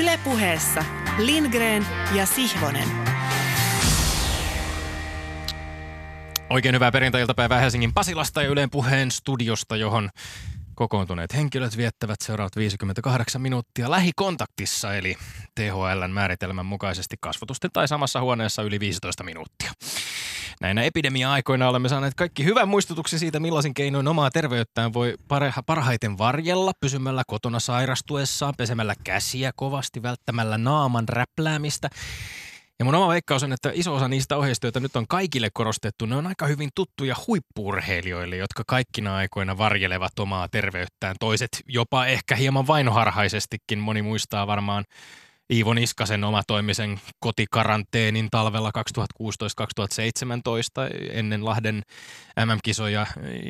Ylepuheessa Lindgren ja Sihvonen. Oikein hyvää perjantai-iltapäivää Helsingin Pasilasta ja Yleen puheen studiosta, johon kokoontuneet henkilöt viettävät seuraavat 58 minuuttia lähikontaktissa, eli THLn määritelmän mukaisesti kasvotusten tai samassa huoneessa yli 15 minuuttia. Näinä epidemia-aikoina olemme saaneet kaikki hyvän muistutuksen siitä, millaisin keinoin omaa terveyttään voi parhaiten varjella pysymällä kotona sairastuessaan, pesemällä käsiä kovasti, välttämällä naaman räpläämistä ja mun oma veikkaus on, että iso osa niistä ohjeista, joita nyt on kaikille korostettu, ne on aika hyvin tuttuja huippurheilijoille, jotka kaikkina aikoina varjelevat omaa terveyttään. Toiset jopa ehkä hieman vainoharhaisestikin. Moni muistaa varmaan Iivo Niskasen omatoimisen kotikaranteenin talvella 2016-2017 ennen Lahden MM-kisoja,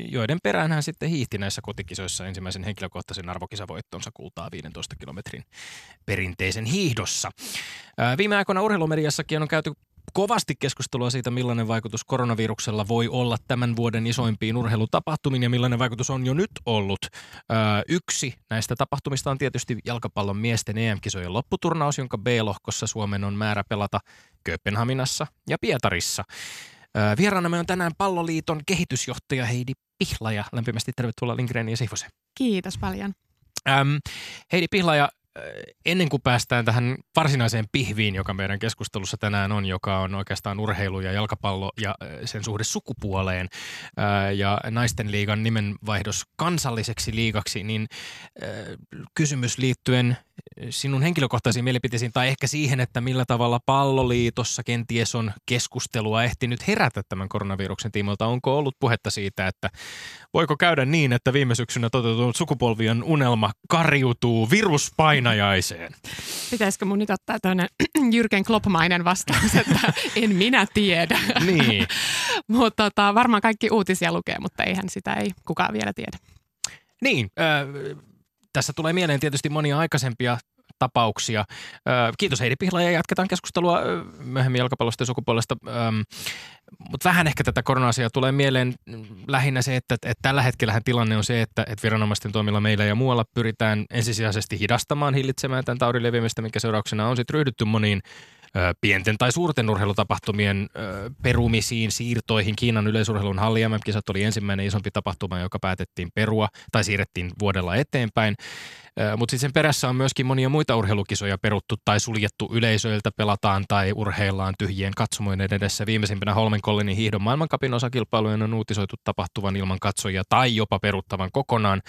joiden perään hän sitten hiihti näissä kotikisoissa ensimmäisen henkilökohtaisen arvokisavoittonsa kultaa 15 kilometrin perinteisen hiihdossa. Viime aikoina urheilumediassakin on käyty kovasti keskustelua siitä, millainen vaikutus koronaviruksella voi olla tämän vuoden isoimpiin urheilutapahtumiin ja millainen vaikutus on jo nyt ollut. Öö, yksi näistä tapahtumista on tietysti jalkapallon miesten EM-kisojen lopputurnaus, jonka B-lohkossa Suomen on määrä pelata Kööpenhaminassa ja Pietarissa. Öö, vieraanamme on tänään Palloliiton kehitysjohtaja Heidi Pihlaja. Lämpimästi tervetuloa Lindgren ja Sihvosen. Kiitos paljon. Heidi Pihlaja, ennen kuin päästään tähän varsinaiseen pihviin, joka meidän keskustelussa tänään on, joka on oikeastaan urheilu ja jalkapallo ja sen suhde sukupuoleen ja naisten liigan nimenvaihdos kansalliseksi liigaksi, niin kysymys liittyen sinun henkilökohtaisiin mielipiteisiin tai ehkä siihen, että millä tavalla palloliitossa kenties on keskustelua ehtinyt herätä tämän koronaviruksen tiimoilta. Onko ollut puhetta siitä, että voiko käydä niin, että viime syksynä toteutunut sukupolvien unelma karjutuu viruspainajaiseen? Pitäisikö mun nyt ottaa tämmöinen Jyrken Kloppmainen vastaus, että en minä tiedä. Niin. mutta tota, varmaan kaikki uutisia lukee, mutta eihän sitä ei kukaan vielä tiedä. Niin, äh, tässä tulee mieleen tietysti monia aikaisempia tapauksia. Kiitos Heidi Pihla ja jatketaan keskustelua myöhemmin jalkapallosta ja sukupuolesta. Mutta vähän ehkä tätä korona-asiaa tulee mieleen lähinnä se, että, että tällä hetkellähän tilanne on se, että, että viranomaisten toimilla meillä ja muualla pyritään ensisijaisesti hidastamaan, hillitsemään tämän taudin leviämistä, mikä seurauksena on sitten ryhdytty moniin pienten tai suurten urheilutapahtumien perumisiin, siirtoihin. Kiinan yleisurheilun halli kisat oli ensimmäinen isompi tapahtuma, joka päätettiin perua tai siirrettiin vuodella eteenpäin. Mutta sitten sen perässä on myöskin monia muita urheilukisoja peruttu tai suljettu yleisöiltä, pelataan tai urheillaan tyhjien katsomoiden edessä. Viimeisimpänä Holmenkollinin hiihdon maailmankapin osakilpailujen on uutisoitu tapahtuvan ilman katsojia tai jopa peruttavan kokonaan.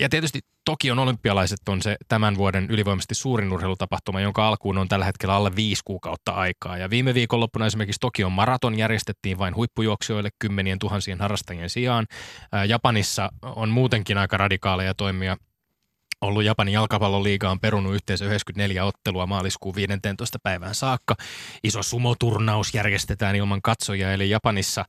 Ja tietysti Tokion olympialaiset on se tämän vuoden ylivoimaisesti suurin urheilutapahtuma, jonka alkuun on tällä hetkellä alle viisi kuukautta aikaa. Ja viime viikonloppuna esimerkiksi Tokion maraton järjestettiin vain huippujuoksijoille kymmenien tuhansien harrastajien sijaan. Japanissa on muutenkin aika radikaaleja toimia ollut Japanin jalkapalloliiga on perunut yhteensä 94 ottelua maaliskuun 15. päivään saakka. Iso sumoturnaus järjestetään ilman katsojia, eli Japanissa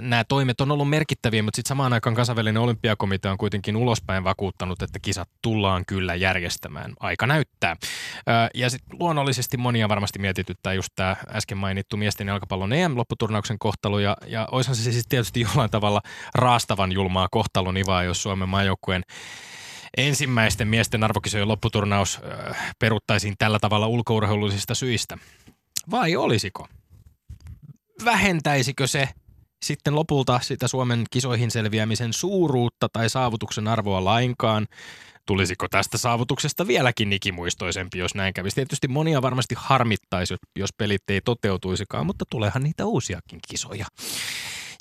nämä toimet on ollut merkittäviä, mutta sitten samaan aikaan kansainvälinen olympiakomitea on kuitenkin ulospäin vakuuttanut, että kisat tullaan kyllä järjestämään. Aika näyttää. Ja sitten luonnollisesti monia varmasti mietityttää just tämä äsken mainittu miesten jalkapallon EM-lopputurnauksen kohtelu, ja, ja olisihan se siis tietysti jollain tavalla raastavan julmaa kohtalonivaa, jos Suomen maajoukkueen ensimmäisten miesten arvokisojen lopputurnaus peruttaisiin tällä tavalla ulkourheilullisista syistä. Vai olisiko? Vähentäisikö se sitten lopulta sitä Suomen kisoihin selviämisen suuruutta tai saavutuksen arvoa lainkaan? Tulisiko tästä saavutuksesta vieläkin ikimuistoisempi, jos näin kävisi? Tietysti monia varmasti harmittaisi, jos pelit ei toteutuisikaan, mutta tuleehan niitä uusiakin kisoja.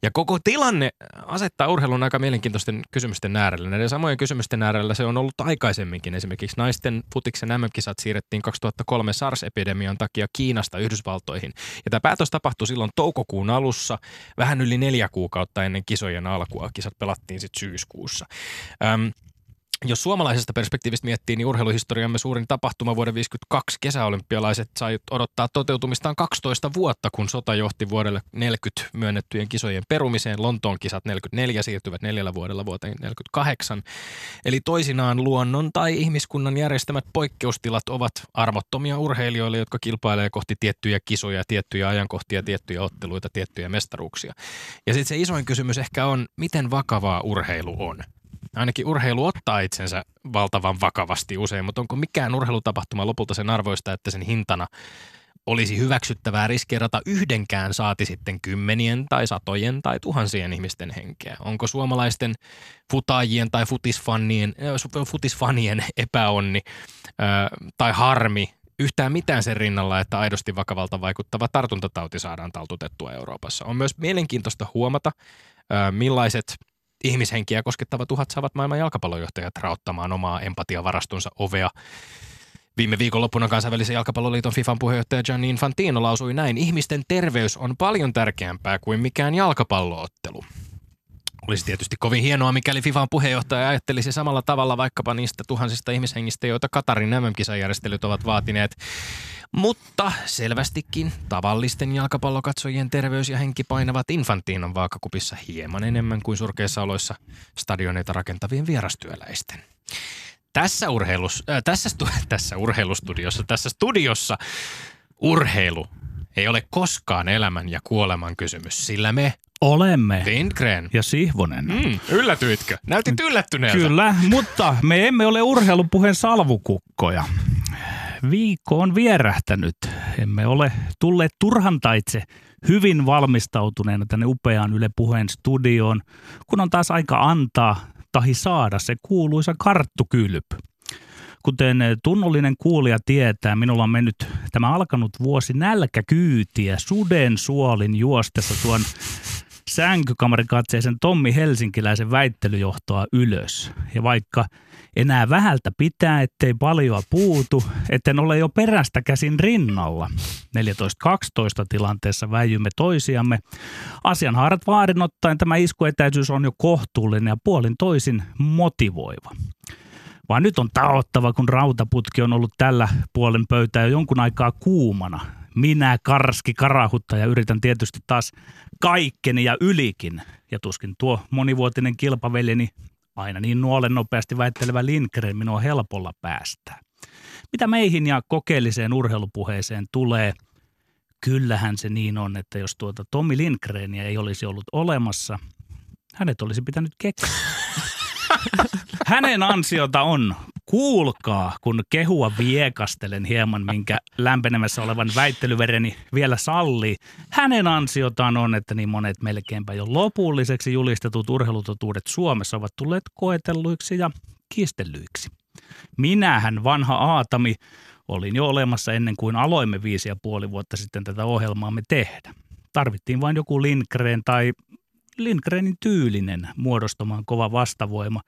Ja koko tilanne asettaa urheilun aika mielenkiintoisten kysymysten äärelle. Näiden samojen kysymysten äärellä se on ollut aikaisemminkin. Esimerkiksi naisten futiksen MM-kisat siirrettiin 2003 SARS-epidemian takia Kiinasta Yhdysvaltoihin. Ja tämä päätös tapahtui silloin toukokuun alussa, vähän yli neljä kuukautta ennen kisojen alkua. Kisat pelattiin sitten syyskuussa. Öm, jos suomalaisesta perspektiivistä miettii, niin urheiluhistoriamme suurin tapahtuma vuoden 52 kesäolympialaiset sai odottaa toteutumistaan 12 vuotta, kun sota johti vuodelle 40 myönnettyjen kisojen perumiseen. Lontoon kisat 44 siirtyvät neljällä vuodella vuoteen 48. Eli toisinaan luonnon tai ihmiskunnan järjestämät poikkeustilat ovat armottomia urheilijoille, jotka kilpailee kohti tiettyjä kisoja, tiettyjä ajankohtia, tiettyjä otteluita, tiettyjä mestaruuksia. Ja sitten se isoin kysymys ehkä on, miten vakavaa urheilu on – Ainakin urheilu ottaa itsensä valtavan vakavasti usein, mutta onko mikään urheilutapahtuma lopulta sen arvoista, että sen hintana olisi hyväksyttävää riskeerata yhdenkään saati sitten kymmenien tai satojen tai tuhansien ihmisten henkeä? Onko suomalaisten futaajien tai futisfanien, futisfanien epäonni äh, tai harmi yhtään mitään sen rinnalla, että aidosti vakavalta vaikuttava tartuntatauti saadaan taltutettua Euroopassa? On myös mielenkiintoista huomata, äh, millaiset ihmishenkiä koskettavat uhat saavat maailman jalkapallojohtajat rauttamaan omaa empatiavarastonsa ovea Viime viikonloppuna kansainvälisen jalkapalloliiton FIFAn puheenjohtaja Gianni Infantino lausui näin, ihmisten terveys on paljon tärkeämpää kuin mikään jalkapalloottelu. Olisi tietysti kovin hienoa, mikäli FIFAn puheenjohtaja ajattelisi samalla tavalla vaikkapa niistä tuhansista ihmishengistä, joita Katarin MM-kisajärjestelyt ovat vaatineet. Mutta selvästikin tavallisten jalkapallokatsojien terveys ja henki painavat Infantinon vaakakupissa hieman enemmän kuin surkeissa oloissa stadioneita rakentavien vierastyöläisten tässä, urheilus, äh, tässä, tässä urheilustudiossa, tässä studiossa urheilu ei ole koskaan elämän ja kuoleman kysymys, sillä me Olemme. Lindgren. Ja Sihvonen. Mm, yllätyitkö? Näytit yllättyneeltä. Kyllä, mutta me emme ole urheilupuheen salvukukkoja. Viikko on vierähtänyt. Emme ole tulleet turhan taitse hyvin valmistautuneena tänne upeaan Yle Puheen studioon, kun on taas aika antaa tahi saada se kuuluisa karttukylp. Kuten tunnollinen kuulija tietää, minulla on mennyt tämä alkanut vuosi nälkäkyytiä suden suolin juostessa tuon sänkykamarikatseisen Tommi Helsinkiläisen väittelyjohtoa ylös. Ja vaikka enää vähältä pitää, ettei paljon puutu, etten ole jo perästä käsin rinnalla. 14-12 tilanteessa väijymme toisiamme. Asianhaarat vaarin ottaen tämä iskuetäisyys on jo kohtuullinen ja puolin toisin motivoiva. Vaan nyt on taottava, kun rautaputki on ollut tällä puolen pöytää jo jonkun aikaa kuumana. Minä karski karahutta ja yritän tietysti taas kaikkeni ja ylikin. Ja tuskin tuo monivuotinen kilpaveljeni Aina niin nuolen nopeasti väittelevä Lindgren minua helpolla päästää. Mitä meihin ja kokeelliseen urheilupuheeseen tulee, kyllähän se niin on, että jos tuota Tommi Lindgrenia ei olisi ollut olemassa, hänet olisi pitänyt keksiä. Hänen ansiota on kuulkaa, kun kehua viekastelen hieman, minkä lämpenemässä olevan väittelyvereni vielä sallii. Hänen ansiotaan on, että niin monet melkeinpä jo lopulliseksi julistetut urheilutotuudet Suomessa ovat tulleet koetelluiksi ja kiistellyiksi. Minähän, vanha Aatami, olin jo olemassa ennen kuin aloimme viisi ja puoli vuotta sitten tätä ohjelmaamme tehdä. Tarvittiin vain joku Lindgren tai Lindgrenin tyylinen muodostamaan kova vastavoima,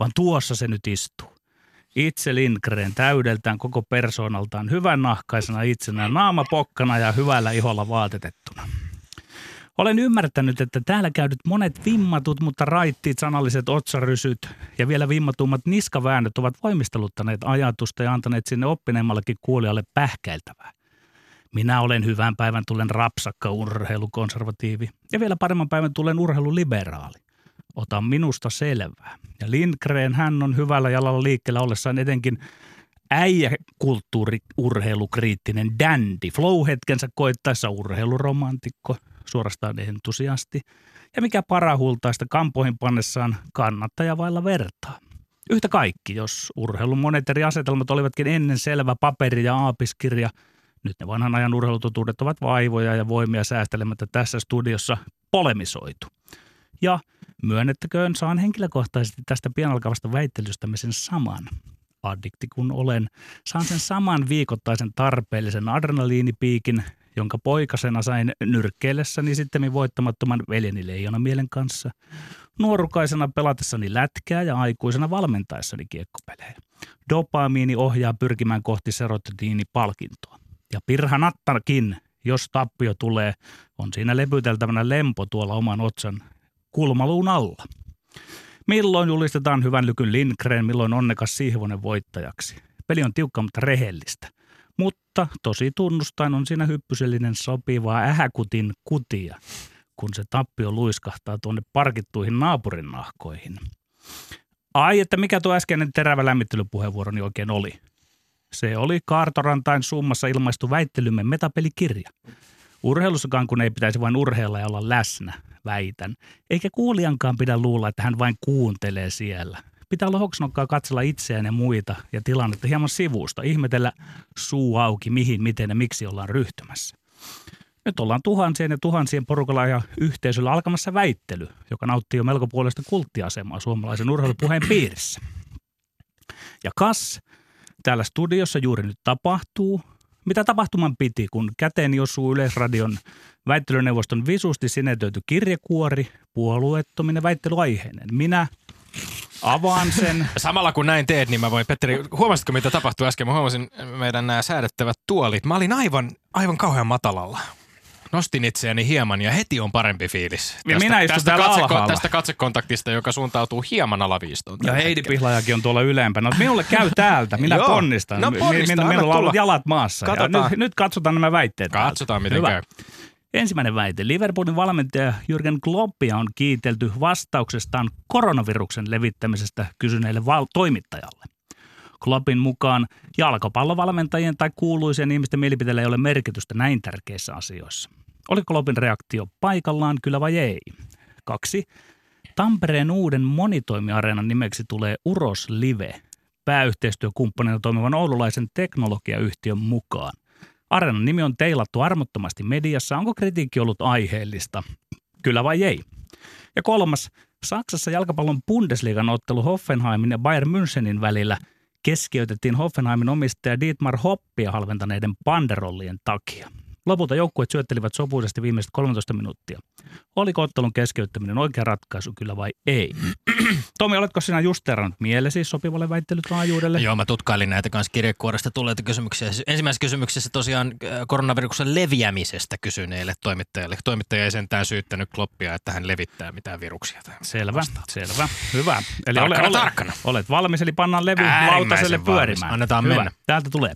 vaan tuossa se nyt istuu. Itse Lindgren täydeltään koko persoonaltaan hyvän nahkaisena itsenään, naama pokkana ja hyvällä iholla vaatetettuna. Olen ymmärtänyt, että täällä käydyt monet vimmatut, mutta raittiit sanalliset otsarysyt ja vielä vimmatummat niskaväännöt ovat voimisteluttaneet ajatusta ja antaneet sinne oppineemmallekin kuulijalle pähkäiltävää. Minä olen hyvän päivän tulen rapsakka urheilukonservatiivi ja vielä paremman päivän tulen urheiluliberaali. Ota minusta selvää. Ja Lindgren, hän on hyvällä jalalla liikkeellä ollessaan etenkin äijäkulttuuri urheilukriittinen dandy. Flow-hetkensä koittaessa urheiluromantikko, suorastaan entusiasti. Ja mikä parahultaista kampoihin pannessaan kannattaja vailla vertaa. Yhtä kaikki, jos urheilun monet eri asetelmat olivatkin ennen selvä paperi ja aapiskirja, nyt ne vanhan ajan urheilutotuudet ovat vaivoja ja voimia säästelemättä tässä studiossa polemisoitu. Ja myönnettäköön, saan henkilökohtaisesti tästä pienalkavasta väittelystämme sen saman. Addikti kun olen, saan sen saman viikoittaisen tarpeellisen adrenaliinipiikin, jonka poikasena sain nyrkkeillessäni sitten voittamattoman veljeni mielen kanssa, nuorukaisena pelatessani lätkää ja aikuisena valmentaessani kiekkopelejä. Dopamiini ohjaa pyrkimään kohti serotiinipalkintoa. Ja pirhanattakin, jos tappio tulee, on siinä lepyteltävänä lempo tuolla oman otsan kulmaluun alla. Milloin julistetaan hyvän lykyn Lindgren, milloin onnekas Sihvonen voittajaksi. Peli on tiukka, mutta rehellistä. Mutta tosi tunnustain on siinä hyppysellinen sopivaa ähäkutin kutia, kun se tappio luiskahtaa tuonne parkittuihin naapurin nahkoihin. Ai, että mikä tuo äskeinen terävä lämmittelypuheenvuoroni oikein oli? Se oli Kaartorantain summassa ilmaistu väittelymme metapelikirja. Urheilussakaan kun ei pitäisi vain urheilla ja olla läsnä, väitän. Eikä kuulijankaan pidä luulla, että hän vain kuuntelee siellä. Pitää olla hoksnokkaa katsella itseään ja muita ja tilannetta hieman sivusta. Ihmetellä suu auki, mihin, miten ja miksi ollaan ryhtymässä. Nyt ollaan tuhansien ja tuhansien porukalla ja yhteisöllä alkamassa väittely, joka nauttii jo melko puolesta kulttiasemaa suomalaisen urheilupuheen piirissä. Ja kas, täällä studiossa juuri nyt tapahtuu, mitä tapahtuman piti, kun käteen osuu Yleisradion väittelyneuvoston visusti sinetöity kirjekuori, puolueettominen väittelyaiheinen. Minä avaan sen. Samalla kun näin teet, niin mä voin, Petteri, huomasitko mitä tapahtui äsken? Mä huomasin meidän nämä säädettävät tuolit. Mä olin aivan, aivan kauhean matalalla. Nostin itseäni hieman ja heti on parempi fiilis. Ja minä istun tästä, täällä katseko, alhaalla. tästä katsekontaktista, joka suuntautuu hieman alaviistoon. Ja Heidi. Pihlajakin on tuolla ylempänä. No, minulle käy täältä, minä Joo. ponnistan. No ponnista, min- anna minulla on jalat maassa. Nyt, nyt katsotaan nämä väitteet. täältä. Katsotaan, miten Hyvä. käy. Ensimmäinen väite. Liverpoolin valmentaja Jürgen Kloppia on kiitelty vastauksestaan koronaviruksen levittämisestä kysyneelle val- toimittajalle. Kloppin mukaan jalkapallovalmentajien tai kuuluisien ihmisten mielipiteillä ei ole merkitystä näin tärkeissä asioissa. Oliko Kloppin reaktio paikallaan, kyllä vai ei? Kaksi. Tampereen uuden monitoimiareenan nimeksi tulee Uros Live, pääyhteistyökumppanina toimivan oululaisen teknologiayhtiön mukaan. Areenan nimi on teilattu armottomasti mediassa. Onko kritiikki ollut aiheellista? Kyllä vai ei? Ja kolmas. Saksassa jalkapallon Bundesliigan ottelu Hoffenheimin ja Bayern Münchenin välillä keskeytettiin Hoffenheimin omistaja Dietmar Hoppia halventaneiden banderollien takia. Lopulta joukkueet syöttelivät sopuisesti viimeiset 13 minuuttia. Oliko ottelun keskeyttäminen oikea ratkaisu, kyllä vai ei? Tomi, oletko sinä justeerannut mielesi sopivalle väittelytaajuudelle? Joo, mä tutkailin näitä kanssa kirjekuoresta tulleita kysymyksiä. Ensimmäisessä kysymyksessä tosiaan äh, koronaviruksen leviämisestä kysyneelle toimittajalle. Toimittaja ei sentään syyttänyt Kloppia, että hän levittää mitään viruksia. Selvä, selvä. Hyvä. Eli Tarkkana, ole, ole, tarkkana. Olet valmis, eli pannaan levy lautaselle valmis. pyörimään. Annetaan Hyvä. mennä. Täältä tulee.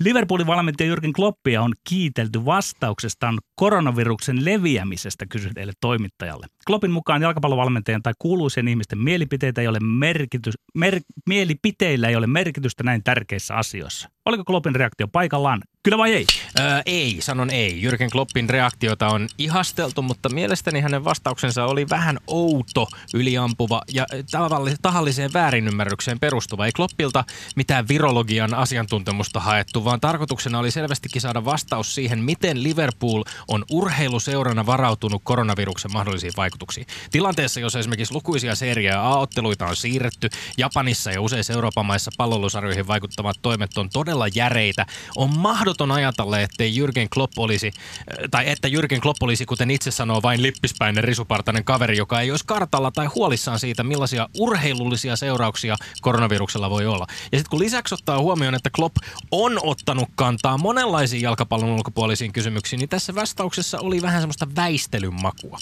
Liverpoolin valmentaja Jürgen Kloppia on kiitelty vastauksestaan koronaviruksen leviämisestä kysyneelle toimittajalle. Kloppin mukaan jalkapallovalmentajan tai kuuluisien ihmisten mielipiteitä ei ole merkitys, mer, mielipiteillä ei ole merkitystä näin tärkeissä asioissa. Oliko Kloppin reaktio paikallaan? Kyllä vai ei? Öö, ei, sanon ei. Jyrken Kloppin reaktiota on ihasteltu, mutta mielestäni hänen vastauksensa oli vähän outo, yliampuva ja tahalliseen väärinymmärrykseen perustuva. Ei Kloppilta mitään virologian asiantuntemusta haettu, vaan tarkoituksena oli selvästikin saada vastaus siihen, miten Liverpool on urheiluseurana varautunut koronaviruksen mahdollisiin vaikutuksiin. Tilanteessa, jossa esimerkiksi lukuisia seeriä A-otteluita on siirretty, Japanissa ja useissa Euroopan maissa palloilusarjoihin vaikuttavat toimet on todella järeitä, on mahdoton ajatella, ettei Jürgen Klopp olisi, äh, tai että Jürgen Klopp olisi, kuten itse sanoo, vain lippispäinen risupartainen kaveri, joka ei olisi kartalla tai huolissaan siitä, millaisia urheilullisia seurauksia koronaviruksella voi olla. Ja sitten kun lisäksi ottaa huomioon, että Klopp on ottanut kantaa monenlaisiin jalkapallon ulkopuolisiin kysymyksiin, niin tässä vastauksessa oli vähän semmoista väistelyn makua.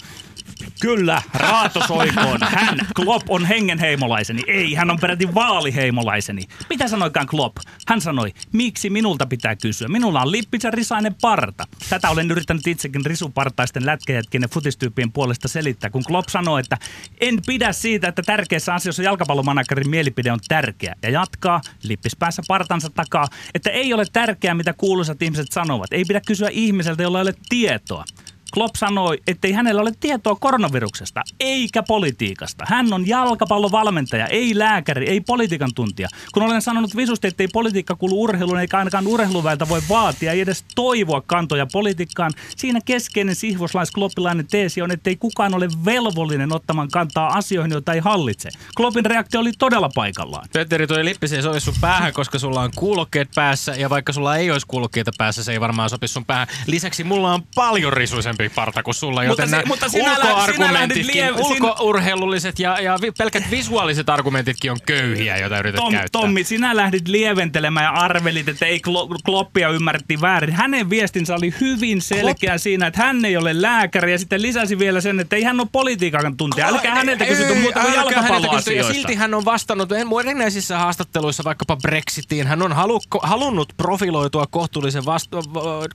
Kyllä, raatosoikoon. Hän, Klopp, on hengenheimolaiseni. Ei, hän on peräti vaaliheimolaiseni. Mitä sanoikaan Klopp? Hän sanoi, miksi minulta pitää kysyä? Minulla on lippitsä risainen parta. Tätä olen yrittänyt itsekin risupartaisten lätkäjätkien ja futistyyppien puolesta selittää, kun Klopp sanoi, että en pidä siitä, että tärkeissä asioissa jalkapallomanakarin mielipide on tärkeä. Ja jatkaa lippispäässä partansa takaa, että ei ole tärkeää, mitä kuuluisat ihmiset sanovat. Ei pidä kysyä ihmiseltä, jolla ei ole tietoa. Klopp sanoi, ettei hänellä ole tietoa koronaviruksesta eikä politiikasta. Hän on jalkapallovalmentaja, ei lääkäri, ei politiikan tuntija. Kun olen sanonut visusti, ettei politiikka kuulu urheiluun eikä ainakaan urheiluväeltä voi vaatia, ei edes toivoa kantoja politiikkaan, siinä keskeinen sihvoslais-kloppilainen teesi on, ettei kukaan ole velvollinen ottamaan kantaa asioihin, joita ei hallitse. Kloppin reaktio oli todella paikallaan. Petteri, toi lippis ei sovi sun päähän, koska sulla on kuulokkeet päässä ja vaikka sulla ei olisi kuulokkeita päässä, se ei varmaan sopi sun päähän. Lisäksi mulla on paljon risuisempi parta kuin sulla, Mutta joten se- nämä mutta sinä ulkoargumentitkin, lähdit lie- ulkourheilulliset ja, ja pelkät visuaaliset argumentitkin on köyhiä, joita yrität Tom, käyttää. Tommi, sinä lähdit lieventelemään ja arvelit, että ei Klo- Kloppia ymmärrettiin väärin. Hänen viestinsä oli hyvin selkeä siinä, että hän ei ole lääkäri ja sitten lisäsi vielä sen, että ei hän ole politiikan tuntija. Älkää häneltä kysytty Ei, muuta kuin kysytty. Ja jalkapalloasioista. silti hän on vastannut erinäisissä haastatteluissa vaikkapa Brexitiin. Hän on halu, halunnut profiloitua kohtuullisen, vast,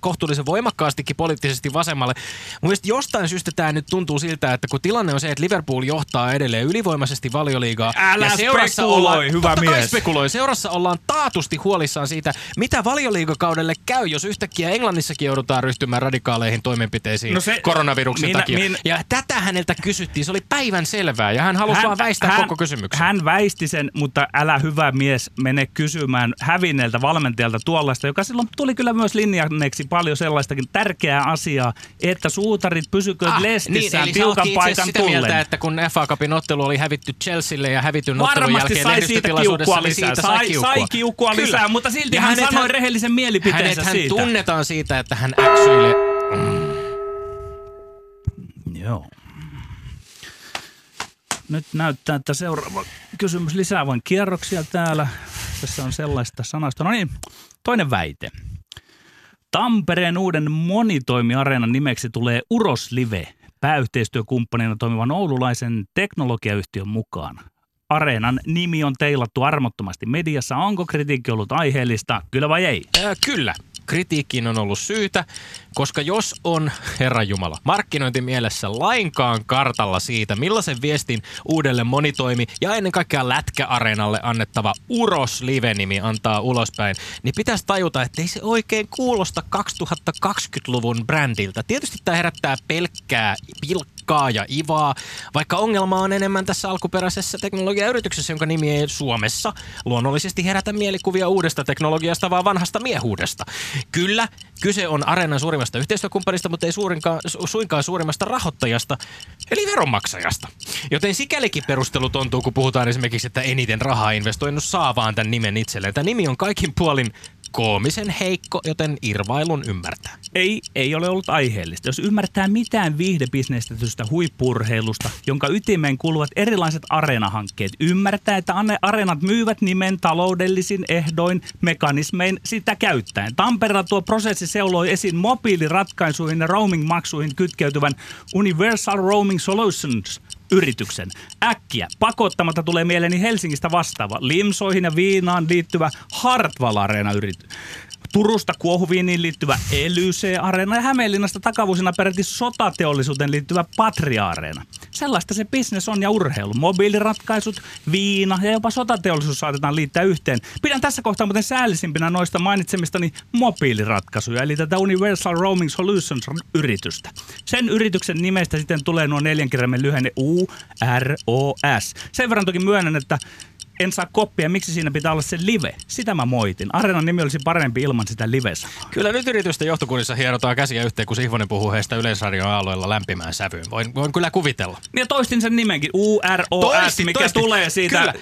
kohtuullisen voimakkaastikin poliittisesti vasemmalle. Mun mielestä jostain syystä tämä nyt tuntuu siltä, että kun tilanne on se, että Liverpool johtaa edelleen ylivoimaisesti valioliigaa. Älä ja seurassa spekuloi, ollaan, hyvä totta mies. spekuloi. Seurassa ollaan taatusti huolissaan siitä, mitä valioliigakaudelle käy, jos yhtäkkiä Englannissakin joudutaan ryhtymään radikaaleihin toimenpiteisiin No se- koronaviruksen minä- takia. minä- Ja tätä häneltä kysyttiin, se oli päivän selvää ja hän halusi vaan väistää koko kysymyksen. Hän väisti sen, mutta älä hyvä mies mene kysymään hävinneeltä valmentajalta tuollaista, joka silloin tuli kyllä myös linjanneeksi paljon sellaistakin tärkeää asiaa, että suutarit pysykööt ah, lestissään niin, tiukan itse paikan sitä tullen. mieltä, että kun FA Cupin ottelu oli hävitty Chelsealle ja hävityn ottelun jälkeen sai siitä kiukkua niin lisää. siitä Sai, kiukkua. sai kiukkua Kyllä. lisää, mutta silti Ja hän hänet sanoi hän- rehellisen mielipiteensä Hänethän siitä. tunnetaan siitä, että hän äksyilee. Joo. Nyt näyttää, että seuraava kysymys lisää vain kierroksia täällä. Tässä on sellaista sanasta. No niin, toinen väite. Tampereen uuden monitoimiareenan nimeksi tulee Uros Live, pääyhteistyökumppanina toimivan oululaisen teknologiayhtiön mukaan. Areenan nimi on teilattu armottomasti mediassa. Onko kritiikki ollut aiheellista? Kyllä vai ei? Äh, kyllä. Kritiikkiin on ollut syytä, koska jos on, Herra Jumala, markkinointimielessä lainkaan kartalla siitä, millaisen viestin uudelle monitoimi ja ennen kaikkea Lätkäareenalle annettava Uros Live-nimi antaa ulospäin, niin pitäisi tajuta, että ei se oikein kuulosta 2020-luvun brändiltä. Tietysti tämä herättää pelkkää pilkkaa ja ivaa, vaikka ongelma on enemmän tässä alkuperäisessä teknologiayrityksessä, jonka nimi ei Suomessa luonnollisesti herätä mielikuvia uudesta teknologiasta, vaan vanhasta miehuudesta. Kyllä, kyse on Areenan suurimmasta yhteistyökumppanista, mutta ei suurinkaan, su- suinkaan suurimmasta rahoittajasta, eli veronmaksajasta. Joten sikälikin perustelu tuntuu, kun puhutaan esimerkiksi, että eniten rahaa investoinut saa vaan tämän nimen itselleen. Tämä nimi on kaikin puolin koomisen heikko, joten irvailun ymmärtää. Ei, ei ole ollut aiheellista. Jos ymmärtää mitään viihdebisnestetystä huippurheilusta, jonka ytimeen kuuluvat erilaiset areenahankkeet, ymmärtää, että areenat myyvät nimen taloudellisin ehdoin, mekanismein sitä käyttäen. Tampereella tuo prosessi seuloi esiin mobiiliratkaisuihin ja roaming-maksuihin kytkeytyvän Universal Roaming Solutions yrityksen. Äkkiä, pakottamatta tulee mieleeni Helsingistä vastaava limsoihin ja viinaan liittyvä Hartwall Arena. Turusta kuohuviiniin liittyvä Elyse-areena ja Hämeenlinnasta takavuosina peräti sotateollisuuteen liittyvä Patria-areena. Sellaista se bisnes on ja urheilu. Mobiiliratkaisut, viina ja jopa sotateollisuus saatetaan liittää yhteen. Pidän tässä kohtaa muuten säällisimpinä noista mainitsemistani mobiiliratkaisuja, eli tätä Universal Roaming Solutions-yritystä. Sen yrityksen nimestä sitten tulee nuo neljän kirjaimen lyhenne UROS. Sen verran toki myönnän, että en saa koppia, miksi siinä pitää olla se live. Sitä mä moitin. Areenan nimi olisi parempi ilman sitä live Kyllä nyt yritysten johtokunnissa hierotaan käsiä yhteen, kun Sihvonen puhuu heistä yleisradion alueella lämpimään sävyyn. Voin, voin kyllä kuvitella. Ja toistin sen nimenkin, UROS, Toistit, mikä toistit. tulee siitä Kyllä.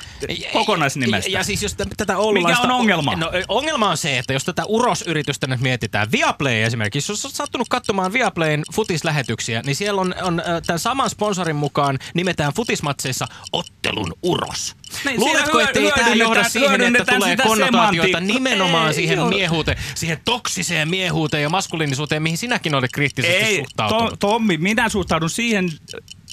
kokonaisnimestä. Ja, ja siis jos t- tätä oululaista... Mikä on ongelma? No, ongelma on se, että jos tätä Uros-yritystä nyt mietitään, Viaplay esimerkiksi, jos olet sattunut katsomaan Viaplayn futislähetyksiä, niin siellä on, on tämän saman sponsorin mukaan nimetään futismatseissa ottelun Uros. Niin, Luuletko, siinä että ei tämä johda siihen, että tulee konnotaatioita nimenomaan Ei siihen johda. miehuuteen, siihen toksiseen miehuuteen ja maskuliinisuuteen, mihin sinäkin olet kriittisesti Ei, suhtautunut? to, Tommi, minä suhtaudun siihen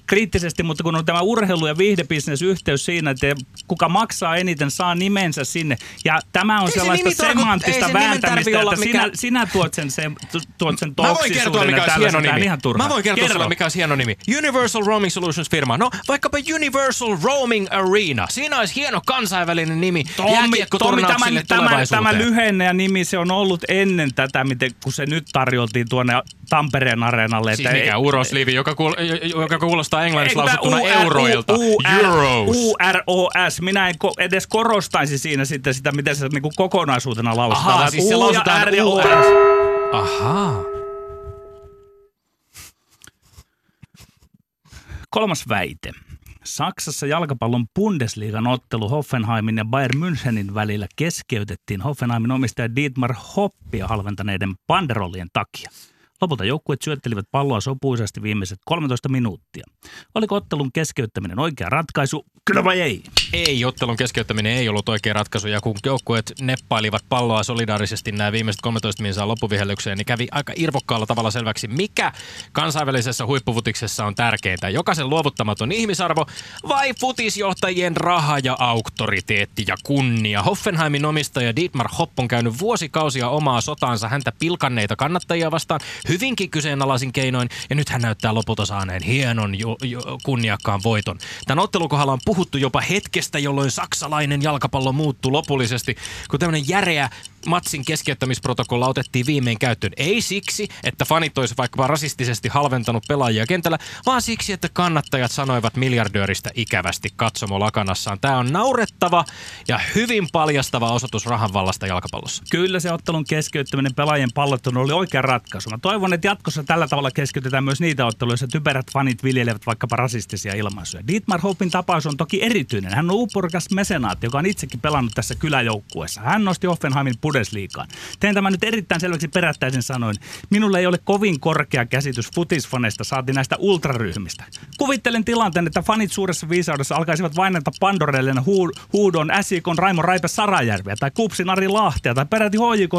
kriittisesti, mutta kun on tämä urheilu- ja viihdebisnes yhteys siinä, että kuka maksaa eniten, saa nimensä sinne. Ja tämä on Ei se sellaista ei semanttista nimen vääntämistä, että sinä, mikään- sinä tuot sen, sen, tuot sen Mä voin kertoa, toksisuuden mikä olisi hieno on nimi. ihan turhaa. Mä voin kertoa Kerro. sulle, mikä olisi hieno nimi. Universal Roaming Solutions firma. No, vaikkapa Universal Roaming Arena. Siinä olisi hieno kansainvälinen nimi Tommi, Tommi tämä, tämä, tämä lyhenne ja nimi, se on ollut ennen tätä, miten, kun se nyt tarjoltiin tuonne Tampereen areenalle. Siis mikä Urosliivi, joka, kuul- joka kuulostaa englanniksi Ei, kun lausuttuna euroilta. Euros. UROS. Minä en ko- edes korostaisi siinä sitten sitä, miten se niinku kokonaisuutena lausutaan. Ahaa, siis se lausutaan U-. Ahaa. Kolmas väite. Saksassa jalkapallon Bundesliigan ottelu Hoffenheimin ja Bayern Münchenin välillä keskeytettiin Hoffenheimin omistaja Dietmar Hoppia halventaneiden banderollien takia. Lopulta joukkueet syöttelivät palloa sopuisasti viimeiset 13 minuuttia. Oliko ottelun keskeyttäminen oikea ratkaisu? Kyllä vai ei? Ei, ottelun keskeyttäminen ei ollut oikea ratkaisu. Ja kun joukkueet neppailivat palloa solidaarisesti nämä viimeiset 13 minsaa loppuvihellykseen, niin kävi aika irvokkaalla tavalla selväksi, mikä kansainvälisessä huippufutiksessa on tärkeintä. Jokaisen luovuttamaton ihmisarvo vai futisjohtajien raha ja auktoriteetti ja kunnia. Hoffenheimin omistaja Dietmar Hopp on käynyt vuosikausia omaa sotaansa häntä pilkanneita kannattajia vastaan hyvinkin kyseenalaisin keinoin. Ja nyt hän näyttää lopulta saaneen hienon jo, jo, kunniakkaan voiton. Tämän ottelun kohdalla on puhuttu jopa hetkestä, jolloin saksalainen jalkapallo muuttui lopullisesti, kun tämmöinen järeä matsin keskeyttämisprotokolla otettiin viimein käyttöön. Ei siksi, että fanit olisi vaikkapa rasistisesti halventanut pelaajia kentällä, vaan siksi, että kannattajat sanoivat miljardööristä ikävästi katsomo lakanassaan. Tämä on naurettava ja hyvin paljastava osoitus rahan vallasta jalkapallossa. Kyllä se ottelun keskeyttäminen pelaajien pallottelun oli oikea ratkaisu. Mä toivon, että jatkossa tällä tavalla keskeytetään myös niitä otteluja, joissa typerät fanit viljelevät vaikkapa rasistisia ilmaisuja. Dietmar Hoppin tapaus on toki erityinen. Hän on upurkas mesenaatti, joka on itsekin pelannut tässä kyläjoukkueessa. Hän nosti Hoffenheimin Bundesliigaan. Tein tämän nyt erittäin selväksi perättäisin sanoin. Minulla ei ole kovin korkea käsitys futisfaneista, saati näistä ultraryhmistä. Kuvittelen tilanteen, että fanit suuressa viisaudessa alkaisivat vainata Pandorellen hu- huudon SIKon Raimo Raipe Sarajärviä tai Kupsin Ari Lahtea tai peräti HJK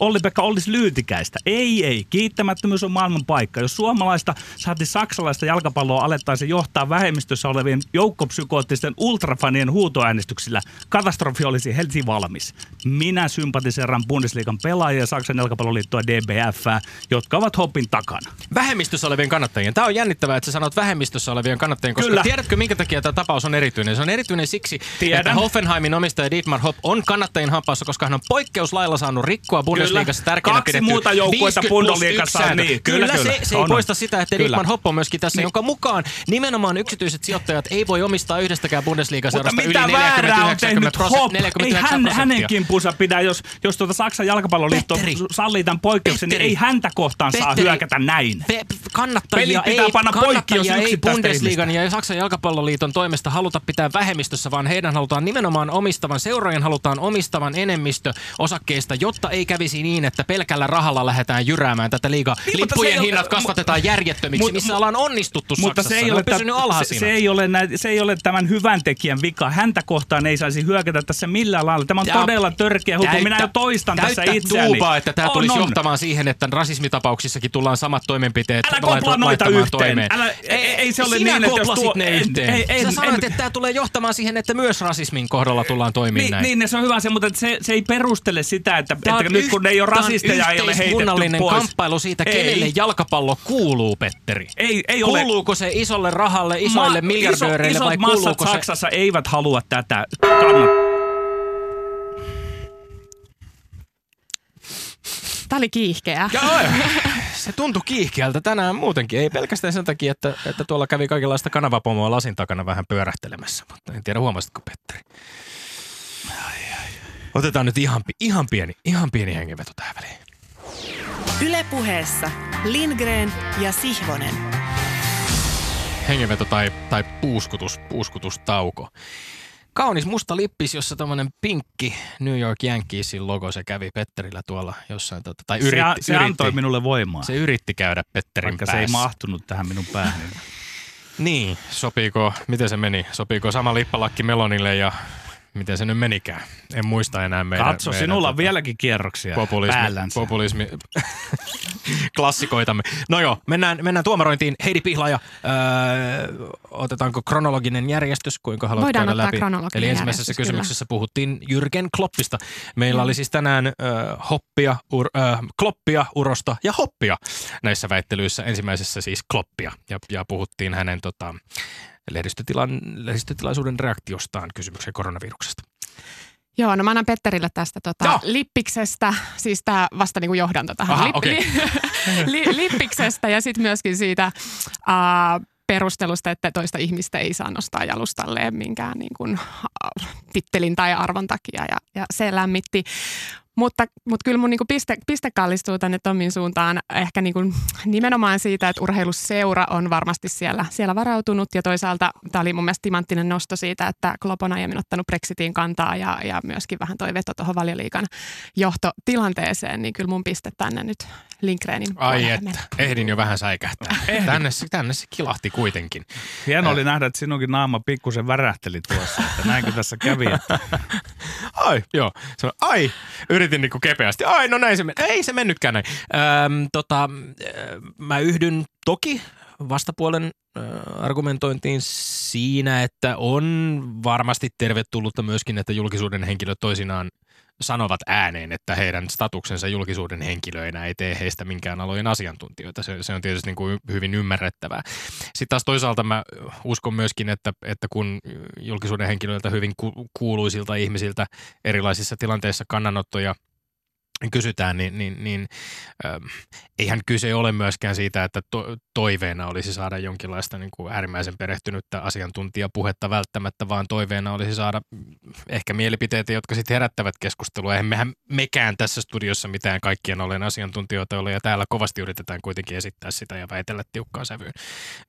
Olli-Pekka Ollis Lyytikäistä. Ei, ei. Kiittämättömyys on maailman paikka. Jos suomalaista saati saksalaista jalkapalloa alettaisiin johtaa vähemmistössä olevien joukkopsykoottisten ultrafanien huutoäänestyksillä, katastrofi olisi heti valmis. Minä sympatiseeran Bundesliigan pelaajia ja Saksan jalkapalloliittoa DBF, jotka ovat Hoppin takana. Vähemmistössä olevien kannattajien. Tämä on jännittävää, että sä sanot vähemmistössä olevien kannattajien, koska Kyllä. tiedätkö minkä takia tämä tapaus on erityinen? Se on erityinen siksi, Tiedän. että Hoffenheimin omistaja Dietmar Hopp on kannattajien hampaassa, koska hän on poikkeuslailla saanut rikkoa Bundesliigassa tärkeänä Kaksi muuta joukkuetta 50 plus Bundesliigassa on niin. Kyllä, Kyllä, se, kyllä. se ei On, poista on. sitä, että Kyllä. Dietmar Hopp on myöskin tässä, Niin. jonka mukaan nimenomaan yksityiset sijoittajat ei voi omistaa yhdestäkään Mutta Bundesliiga-seurasta yli mitä väärää on 49 tehnyt Hopp? Ei 49 hän, hänen kimpunsa pidä, jos, jos tuota Saksan jalkapalloliitto Petteri. sallii tämän poikkeuksen, niin Petteri. ei häntä kohtaan saa Petteri. hyökätä näin. Pe- kannattajia Pelit pitää ei, panna poikki, jos ei Bundesliigan ja Saksan jalkapalloliiton toimesta haluta pitää vähemmistössä, vaan heidän halutaan nimenomaan omistavan, seurojen halutaan omistavan enemmistö osakkeista, jotta ei kävisi niin, että pelkällä rahalla lähdetään jyräämään tätä liigaa. Niin, Lippujen ole- hinnat kasvatetaan järjettömiksi, Mut- missä ollaan onnistuttu Mutta Saksassa. se ei, ole tä- se, se, ei ole näin, se ei ole tämän hyvän tekijän vika. Häntä kohtaan ei saisi hyökätä tässä millään lailla. Tämä on on todella törkeä huippu. Minä jo toistan tässä itseäni. tuubaa, että tämä On, tulisi on. johtamaan siihen, että rasismitapauksissakin tullaan samat toimenpiteet Älä kopla noita laittamaan yhteen. toimeen. Älä- ei- ei se ole Sinä niin, että jos tuo- ne en- yhteen. ei- en- Sä sanoit, en- että tämä tulee johtamaan siihen, että myös rasismin kohdalla tullaan toimimaan Niin, näin. niin, se on hyvä se, mutta se, se ei perustele sitä, että, että on nyt kun ne ei ole yht- rasisteja, ei ole heitetty pois. kamppailu siitä, Ei. kenelle jalkapallo kuuluu, Petteri. Ei, ei ole. Kuuluuko se isolle rahalle, isoille miljardööreille vai isot massat kuuluuko se... Saksassa eivät halua tätä. Kannat. Tämä oli kiihkeä. Joo, se tuntui kiihkeältä tänään muutenkin. Ei pelkästään sen takia, että, että tuolla kävi kaikenlaista kanavapomoa lasin takana vähän pyörähtelemässä. Mutta en tiedä, huomasitko Petteri? Otetaan nyt ihan, ihan pieni, ihan pieni hengenveto tähän väliin. Ylepuheessa Lindgren ja Sihvonen. hengenveto tai, tai puuskutus, puuskutustauko. Kaunis musta lippis, jossa tämmöinen pinkki New York Yankeesin logo, se kävi Petterillä tuolla jossain, tota, tai Se, yritti, se yritti, antoi minulle voimaa, se yritti käydä Petterin vaikka päässä. se ei mahtunut tähän minun päähän. Niin, sopiiko, miten se meni? Sopiiko sama lippalakki Melonille ja miten se nyt menikään? En muista enää meidän... Katso, meidän, sinulla on tota, vieläkin kierroksia populismi, päällänsä. populismi klassikoitamme. No joo, mennään, mennään tuomarointiin. Heidi Pihlaja, öö, otetaanko kronologinen järjestys, kuinka haluat Voidaan käydä läpi? kronologinen Eli ensimmäisessä järjestys, kysymyksessä puhuttiin Jürgen Kloppista. Meillä oli siis tänään öö, hoppia, ur, öö, kloppia, urosta ja hoppia näissä väittelyissä. Ensimmäisessä siis kloppia ja, ja puhuttiin hänen tota, lehdistötilaisuuden reaktiostaan kysymykseen koronaviruksesta. Joo, no mä annan Petterille tästä tota, Joo. lippiksestä, siis tämä vasta niinku johdanto tähän Aha, lip, okei. li, lippiksestä ja sitten myöskin siitä uh, perustelusta, että toista ihmistä ei saa nostaa jalustalleen minkään niin kuin, uh, tittelin tai arvon takia ja, ja se lämmitti. Mutta, mutta kyllä mun niinku piste, piste kallistuu tänne Tommin suuntaan ehkä niinku nimenomaan siitä, että urheilusseura on varmasti siellä, siellä varautunut. Ja toisaalta tämä oli mun mielestä timanttinen nosto siitä, että Klopp on aiemmin ottanut Brexitiin kantaa ja, ja myöskin vähän toi veto tuohon valioliikan johtotilanteeseen. Niin kyllä mun piste tänne nyt Lindgrenin Ai että, ehdin jo vähän säikähtää. Tänne, se- tänne se kilahti kuitenkin. Hieno oli nähdä, että sinunkin naama pikkusen värähteli tuossa, että näinkö tässä kävi. Että Ai, joo. Ai, yritin niinku kepeästi. Ai, no näin se meni. Ei se mennytkään näin. Öm, tota, mä yhdyn toki vastapuolen argumentointiin siinä, että on varmasti tervetullutta myöskin, että julkisuuden henkilöt toisinaan sanovat ääneen, että heidän statuksensa julkisuuden henkilöinä ei tee heistä minkään alojen asiantuntijoita. Se, se on tietysti niin kuin hyvin ymmärrettävää. Sitten taas toisaalta mä uskon myöskin, että, että kun julkisuuden henkilöiltä hyvin ku- kuuluisilta ihmisiltä erilaisissa tilanteissa kannanottoja kysytään, niin, niin, niin ähm, eihän kyse ole myöskään siitä, että to, toiveena olisi saada jonkinlaista niin kuin äärimmäisen perehtynyttä asiantuntijapuhetta välttämättä, vaan toiveena olisi saada mm, ehkä mielipiteitä, jotka sitten herättävät keskustelua. Emmehän mekään tässä studiossa mitään kaikkien olen asiantuntijoita ole, ja täällä kovasti yritetään kuitenkin esittää sitä ja väitellä tiukkaan sävyyn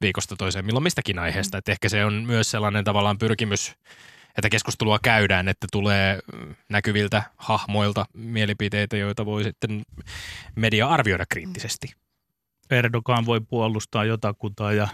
viikosta toiseen, milloin mistäkin aiheesta. Et ehkä se on myös sellainen tavallaan pyrkimys että keskustelua käydään, että tulee näkyviltä hahmoilta mielipiteitä, joita voi sitten media arvioida kriittisesti. Erdogan voi puolustaa jotakuta ja,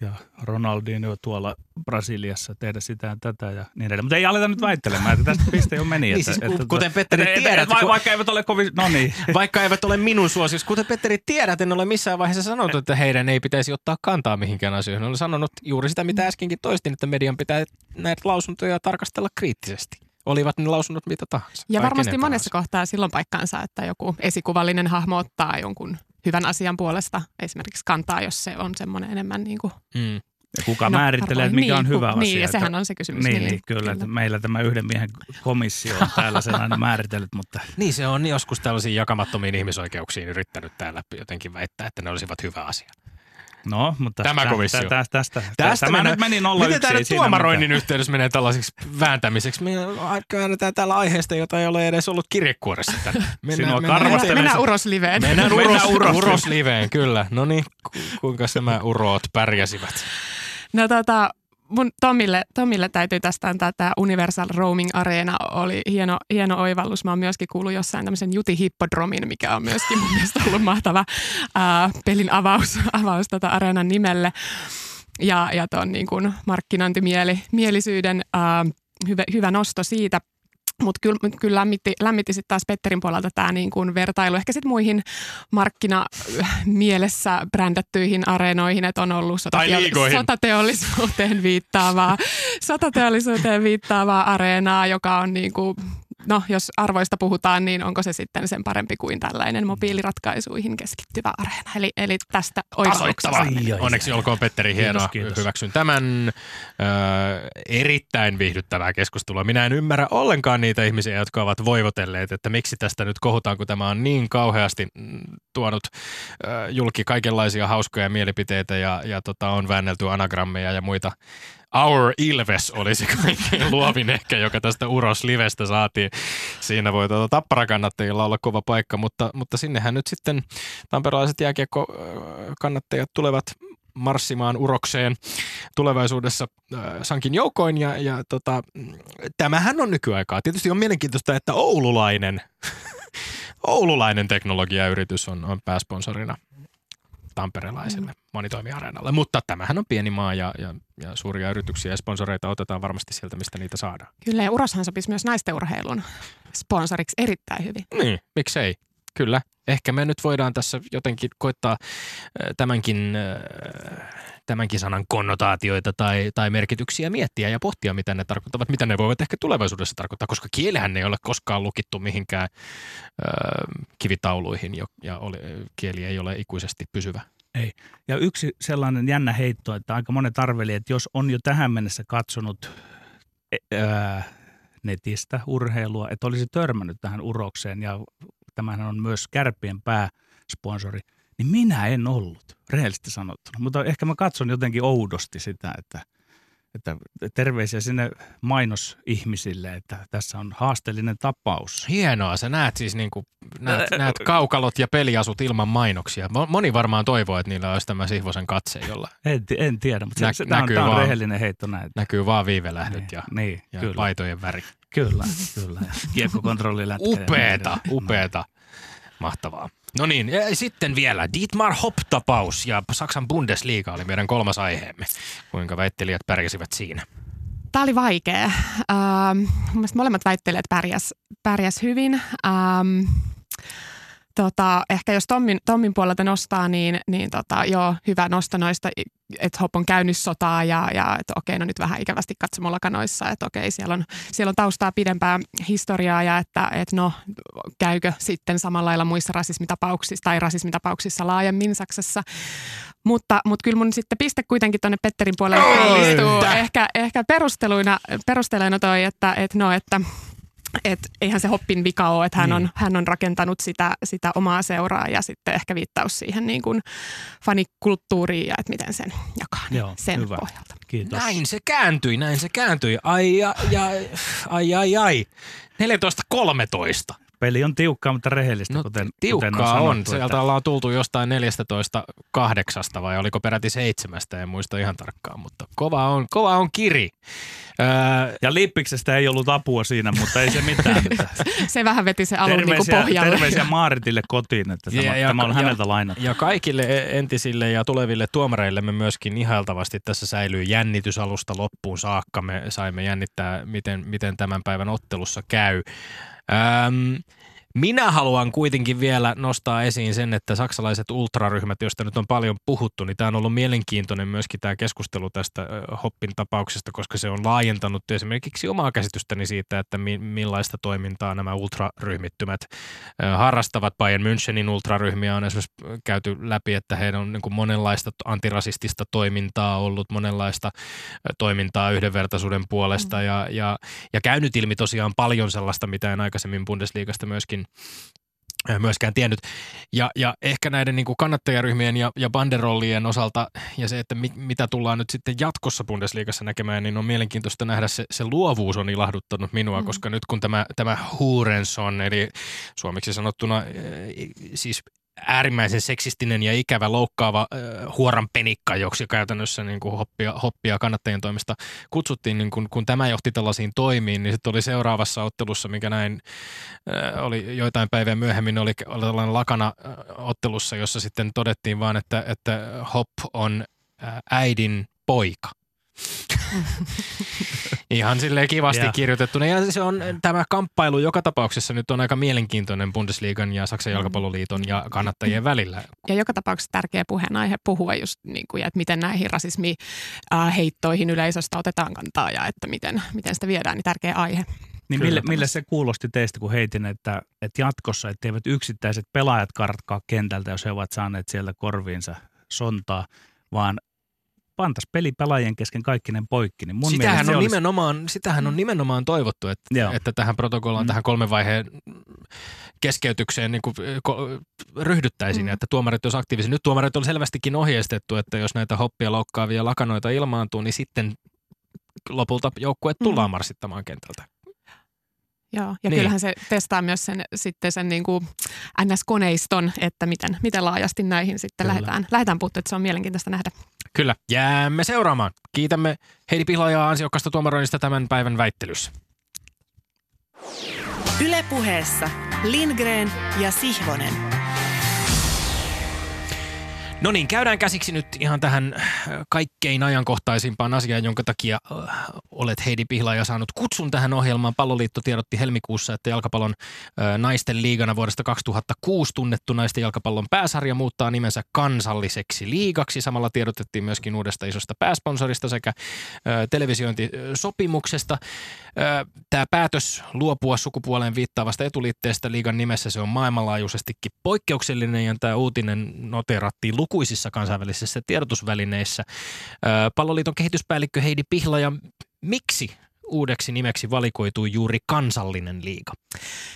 ja Ronaldinho tuolla Brasiliassa tehdä sitä ja tätä ja niin edelleen. Mutta ei aleta nyt väittelemään, että tästä piste jo meni. Niin että, siis, että, kuten Petteri että- tiedät, että- kun- Vaikka eivät ole kovin, no niin. Vaikka eivät ole minun suosiossa, kuten Petteri tiedät, en ole missään vaiheessa sanonut, että heidän ei pitäisi ottaa kantaa mihinkään asioihin. Olen sanonut juuri sitä, mitä äskenkin toistin, että median pitää näitä lausuntoja tarkastella kriittisesti. Olivat ne lausunnot mitä tahansa. Ja varmasti monessa tahansa. kohtaa silloin paikkaansa, että joku esikuvallinen hahmo ottaa jonkun hyvän asian puolesta esimerkiksi kantaa, jos se on semmoinen enemmän niin kuin Mm. Ja kuka No, määrittelee, että mikä on Niin, hyvä ku- asia. niin, ja että- sehän on se kysymys. Niin, Niin, niin kyllä, kyllä. Että meillä tämä yhden miehen komissio on täällä sen aina määritellyt, mutta Niin se on joskus tällaisiin jakamattomiin ihmisoikeuksiin yrittänyt täällä jotenkin väittää, että ne olisivat hyvä asia. No, mutta Tämä tä- komissio. tä- tä- tästä, Tästä tämä mennään- nyt meni nolla Miten yksi, tämä nyt tuomaroinnin mitään. yhteydessä menee tällaiseksi vääntämiseksi? Me käännetään täällä aiheesta, jota ei ole edes ollut kirjekuoressa Mennään, mennään se- uros liveen. Mennään Mennään uros, uros- uros liveen, kyllä. No niin, ku- kuinka nämä uroot pärjäsivät? No tota, mun Tomille, Tomille täytyy tästä antaa tämä Universal Roaming Arena oli hieno, hieno oivallus. Mä oon myöskin kuullut jossain tämmöisen Juti Hippodromin, mikä on myöskin mun mielestä ollut mahtava ää, pelin avaus, avaus tota areenan nimelle. Ja, ja tuon niin markkinointimielisyyden ää, hyvä, hyvä nosto siitä. Mutta kyllä, mut kyllä lämmitti, lämmitti sitten taas Petterin puolelta tämä niin kuin vertailu ehkä sitten muihin markkinamielessä brändättyihin areenoihin, että on ollut liigoihin. sotateollisuuteen viittaavaa, sotateollisuuteen viittaavaa areenaa, joka on niin kuin, no jos arvoista puhutaan, niin onko se sitten sen parempi kuin tällainen mobiiliratkaisuihin keskittyvä areena. Eli, eli tästä ai, Onneksi olkoon Petteri, Kiitos, hienoa. kiitos. Hyväksyn tämän ö, erittäin viihdyttävää keskustelua. Minä en ymmärrä ollenkaan niitä ihmisiä, jotka ovat voivotelleet, että miksi tästä nyt kohutaan, kun tämä on niin kauheasti mm, tuonut ö, julki kaikenlaisia hauskoja mielipiteitä ja, ja tota, on väännelty anagrammeja ja muita. Our Ilves oli se kaikkein luovin ehkä, joka tästä Uros Livestä saatiin. Siinä voi tuota tapparakannattajilla olla kova paikka, mutta, mutta sinnehän nyt sitten tamperalaiset jääkiekko-kannattajat tulevat marssimaan urokseen tulevaisuudessa äh, sankin joukoin. Ja, ja tota, tämähän on nykyaikaa. Tietysti on mielenkiintoista, että oululainen, oululainen teknologiayritys on, on pääsponsorina tamperelaiselle monitoimiareenalle. Mutta tämähän on pieni maa ja, ja, ja suuria yrityksiä ja sponsoreita otetaan varmasti sieltä, mistä niitä saadaan. Kyllä, ja Uroshan sopisi myös naisten urheilun sponsoriksi erittäin hyvin. Niin, miksei. Kyllä. Ehkä me nyt voidaan tässä jotenkin koittaa äh, tämänkin, äh, tämänkin sanan konnotaatioita tai, tai merkityksiä miettiä ja pohtia, mitä ne tarkoittavat, mitä ne voivat ehkä tulevaisuudessa tarkoittaa, koska kielihän ei ole koskaan lukittu mihinkään äh, kivitauluihin ja oli, kieli ei ole ikuisesti pysyvä. Ja yksi sellainen jännä heitto, että aika monet arveli, että jos on jo tähän mennessä katsonut e- ää, netistä urheilua, että olisi törmännyt tähän urokseen ja tämähän on myös kärppien pääsponsori, niin minä en ollut, rehellisesti sanottuna. Mutta ehkä mä katson jotenkin oudosti sitä, että että terveisiä sinne mainosihmisille, että tässä on haasteellinen tapaus. Hienoa, sä näet siis niin kuin, näet, näet kaukalot ja peliasut ilman mainoksia. Mo- Moni varmaan toivoo, että niillä olisi tämä Sihvosen katse, jolla En, en tiedä, mutta Nä- se, se, tämä on, näkyy tämä on vaan. rehellinen heitto näin. näkyy vaan viivelähdet Niin, ja, niin, ja kyllä, paitojen väri. Kyllä, kyllä. Kiekkokontrolli lätkä ja niin Upeeta, edelleen. upeeta. Mahtavaa. No niin, ja sitten vielä Dietmar Hopp-tapaus ja Saksan Bundesliga oli meidän kolmas aiheemme. Kuinka väittelijät pärjäsivät siinä? Tämä oli vaikea. Ähm, mun mielestä molemmat väittelijät pärjäs, pärjäs hyvin. Ähm, tota, ehkä jos Tommin, Tommin puolelta nostaa, niin, niin tota, joo, hyvä nosto noista, että Hopp on käynyt sotaa ja, ja että okei, no nyt vähän ikävästi katsomolla kanoissa, että okei, siellä on, siellä on taustaa pidempää historiaa ja että, että no, käykö sitten samalla lailla muissa rasismitapauksissa tai rasismitapauksissa laajemmin Saksassa. Mutta, mutta kyllä mun sitten piste kuitenkin tuonne Petterin puolelle kallistuu. Ehkä, ehkä perusteluina, perusteluina toi, että, että no, että et eihän se Hoppin vika ole, että hän, Niin. on, hän on rakentanut sitä, sitä omaa seuraa ja sitten ehkä viittaus siihen niin kuin fanikulttuuriin ja että miten sen jakaa niin Joo, sen hyvä. pohjalta. Kiitos. Näin se kääntyi, näin se kääntyi. Ai, ja, ja, ai, ai, ai. 14-13. Peli on tiukkaa, mutta rehellistä, No, kuten, tiukkaa kuten on, on. sanottu, Sieltä että- ollaan tultu jostain 14 kahdeksasta vai oliko peräti seitsemästä, en muista ihan tarkkaan, mutta kova on, kova on kiri. Öö, Ja Lippiksestä ei ollut apua siinä, mutta ei se mitään. Se vähän veti se alun niin kuin terveisiä, pohjalle. terveisiä Maaritille kotiin, että tämä, Ja- ja- tämä on ja- häneltä lainattu. ja kaikille e- entisille ja tuleville tuomareillemme myöskin ihailtavasti tässä säilyy jännitys alusta loppuun saakka. Me saimme jännittää, miten, miten tämän päivän ottelussa käy. Öm, minä haluan kuitenkin vielä nostaa esiin sen, että saksalaiset ultraryhmät, joista nyt on paljon puhuttu, niin tämä on ollut mielenkiintoinen myöskin tämä keskustelu tästä Hoppin tapauksesta, koska se on laajentanut esimerkiksi omaa käsitystäni siitä, että mi- millaista toimintaa nämä ultraryhmittymät harrastavat. Bayern Münchenin ultraryhmiä on esimerkiksi käyty läpi, että heillä on niin monenlaista antirasistista toimintaa ollut, monenlaista toimintaa yhdenvertaisuuden puolesta Mm. ja, ja, ja käynyt ilmi tosiaan paljon sellaista, mitä en aikaisemmin Bundesliigasta myöskin ö, myöskään tiennyt. Ja, ja ehkä näiden niin kuin kannattajaryhmien ja, ja banderollien osalta ja se, että mi, mitä tullaan nyt sitten jatkossa Bundesliigassa näkemään, niin on mielenkiintoista nähdä se, se luovuus on ilahduttanut minua, Mm. koska nyt kun tämä, tämä Hurenson, eli suomeksi sanottuna siis äärimmäisen seksistinen ja ikävä loukkaava äh, huoran penikka, joksi käytännössä niin kuin hoppia, hoppia kannattajien toimesta kutsuttiin, niin kun, kun tämä johti tällaisiin toimiin, niin sitten oli seuraavassa ottelussa, mikä näin äh, oli joitain päiviä myöhemmin, oli, oli tällainen lakana äh, ottelussa, jossa sitten todettiin vaan, että, että Hopp on äh, äidin poika. Ihan silleen kivasti Joo. kirjoitettuna. Ja se on tämä kamppailu joka tapauksessa nyt on aika mielenkiintoinen Bundesliigan ja Saksan jalkapalloliiton ja kannattajien välillä. Ja joka tapauksessa tärkeä puheenaihe puhua just niin kuin, ja että miten näihin rasismiheittoihin yleisöstä otetaan kantaa ja että miten, miten sitä viedään, niin tärkeä aihe. Niin Kyllä. mille, mille se kuulosti teistä, kun heitin, että, että jatkossa, etteivät yksittäiset pelaajat kartkaa kentältä, jos he ovat saaneet siellä korviinsa sontaa, vaan pantas peli pelaajien kesken kaikkinen poikki. Niin mun sitähän, on se olisi, nimenomaan, sitähän on nimenomaan toivottu, että, Joo. että tähän protokollaan, Mm. tähän kolmen vaiheen keskeytykseen niin kuin, ko- ryhdyttäisiin, Mm. että tuomarit olisi aktiivisia. Nyt tuomarit on selvästikin ohjeistettu, että jos näitä hoppia loukkaavia lakanoita ilmaantuu, niin sitten lopulta joukkueet tullaan Mm. marssittamaan kentältä. Joo, ja niin. kyllähän se testaa myös sen, sitten sen niin kuin NS-koneiston, että miten, miten laajasti näihin sitten Kyllä. lähdetään, lähdetään puuttua, että se on mielenkiintoista nähdä. Kyllä, jäämme seuraamaan. Kiitämme Heidi Pihlajaa ansiokkaasta tuomaroinnista tämän päivän väittelyssä. Ylepuheessa Lindgren ja Sihvonen. No niin, käydään käsiksi nyt ihan tähän äh, kaikkein ajankohtaisimpaan asiaan, jonka takia äh, olet Heidi Pihlaaja saanut kutsun tähän ohjelmaan. Palloliitto tiedotti helmikuussa, että jalkapallon äh, naisten liigana vuodesta 2006 tunnettu naisten jalkapallon pääsarja muuttaa nimensä kansalliseksi liigaksi. Samalla tiedotettiin myöskin uudesta isosta pääsponsorista sekä televisiointisopimuksesta. Tämä päätös luopua sukupuoleen viittaavasta etuliitteestä liigan nimessä se on maailmanlaajuisestikin poikkeuksellinen ja tämä uutinen noterattiin lukuisissa kansainvälisissä tiedotusvälineissä. Palloliiton kehityspäällikkö Heidi Pihlaja, miksi uudeksi nimeksi valikoitui juuri kansallinen liiga?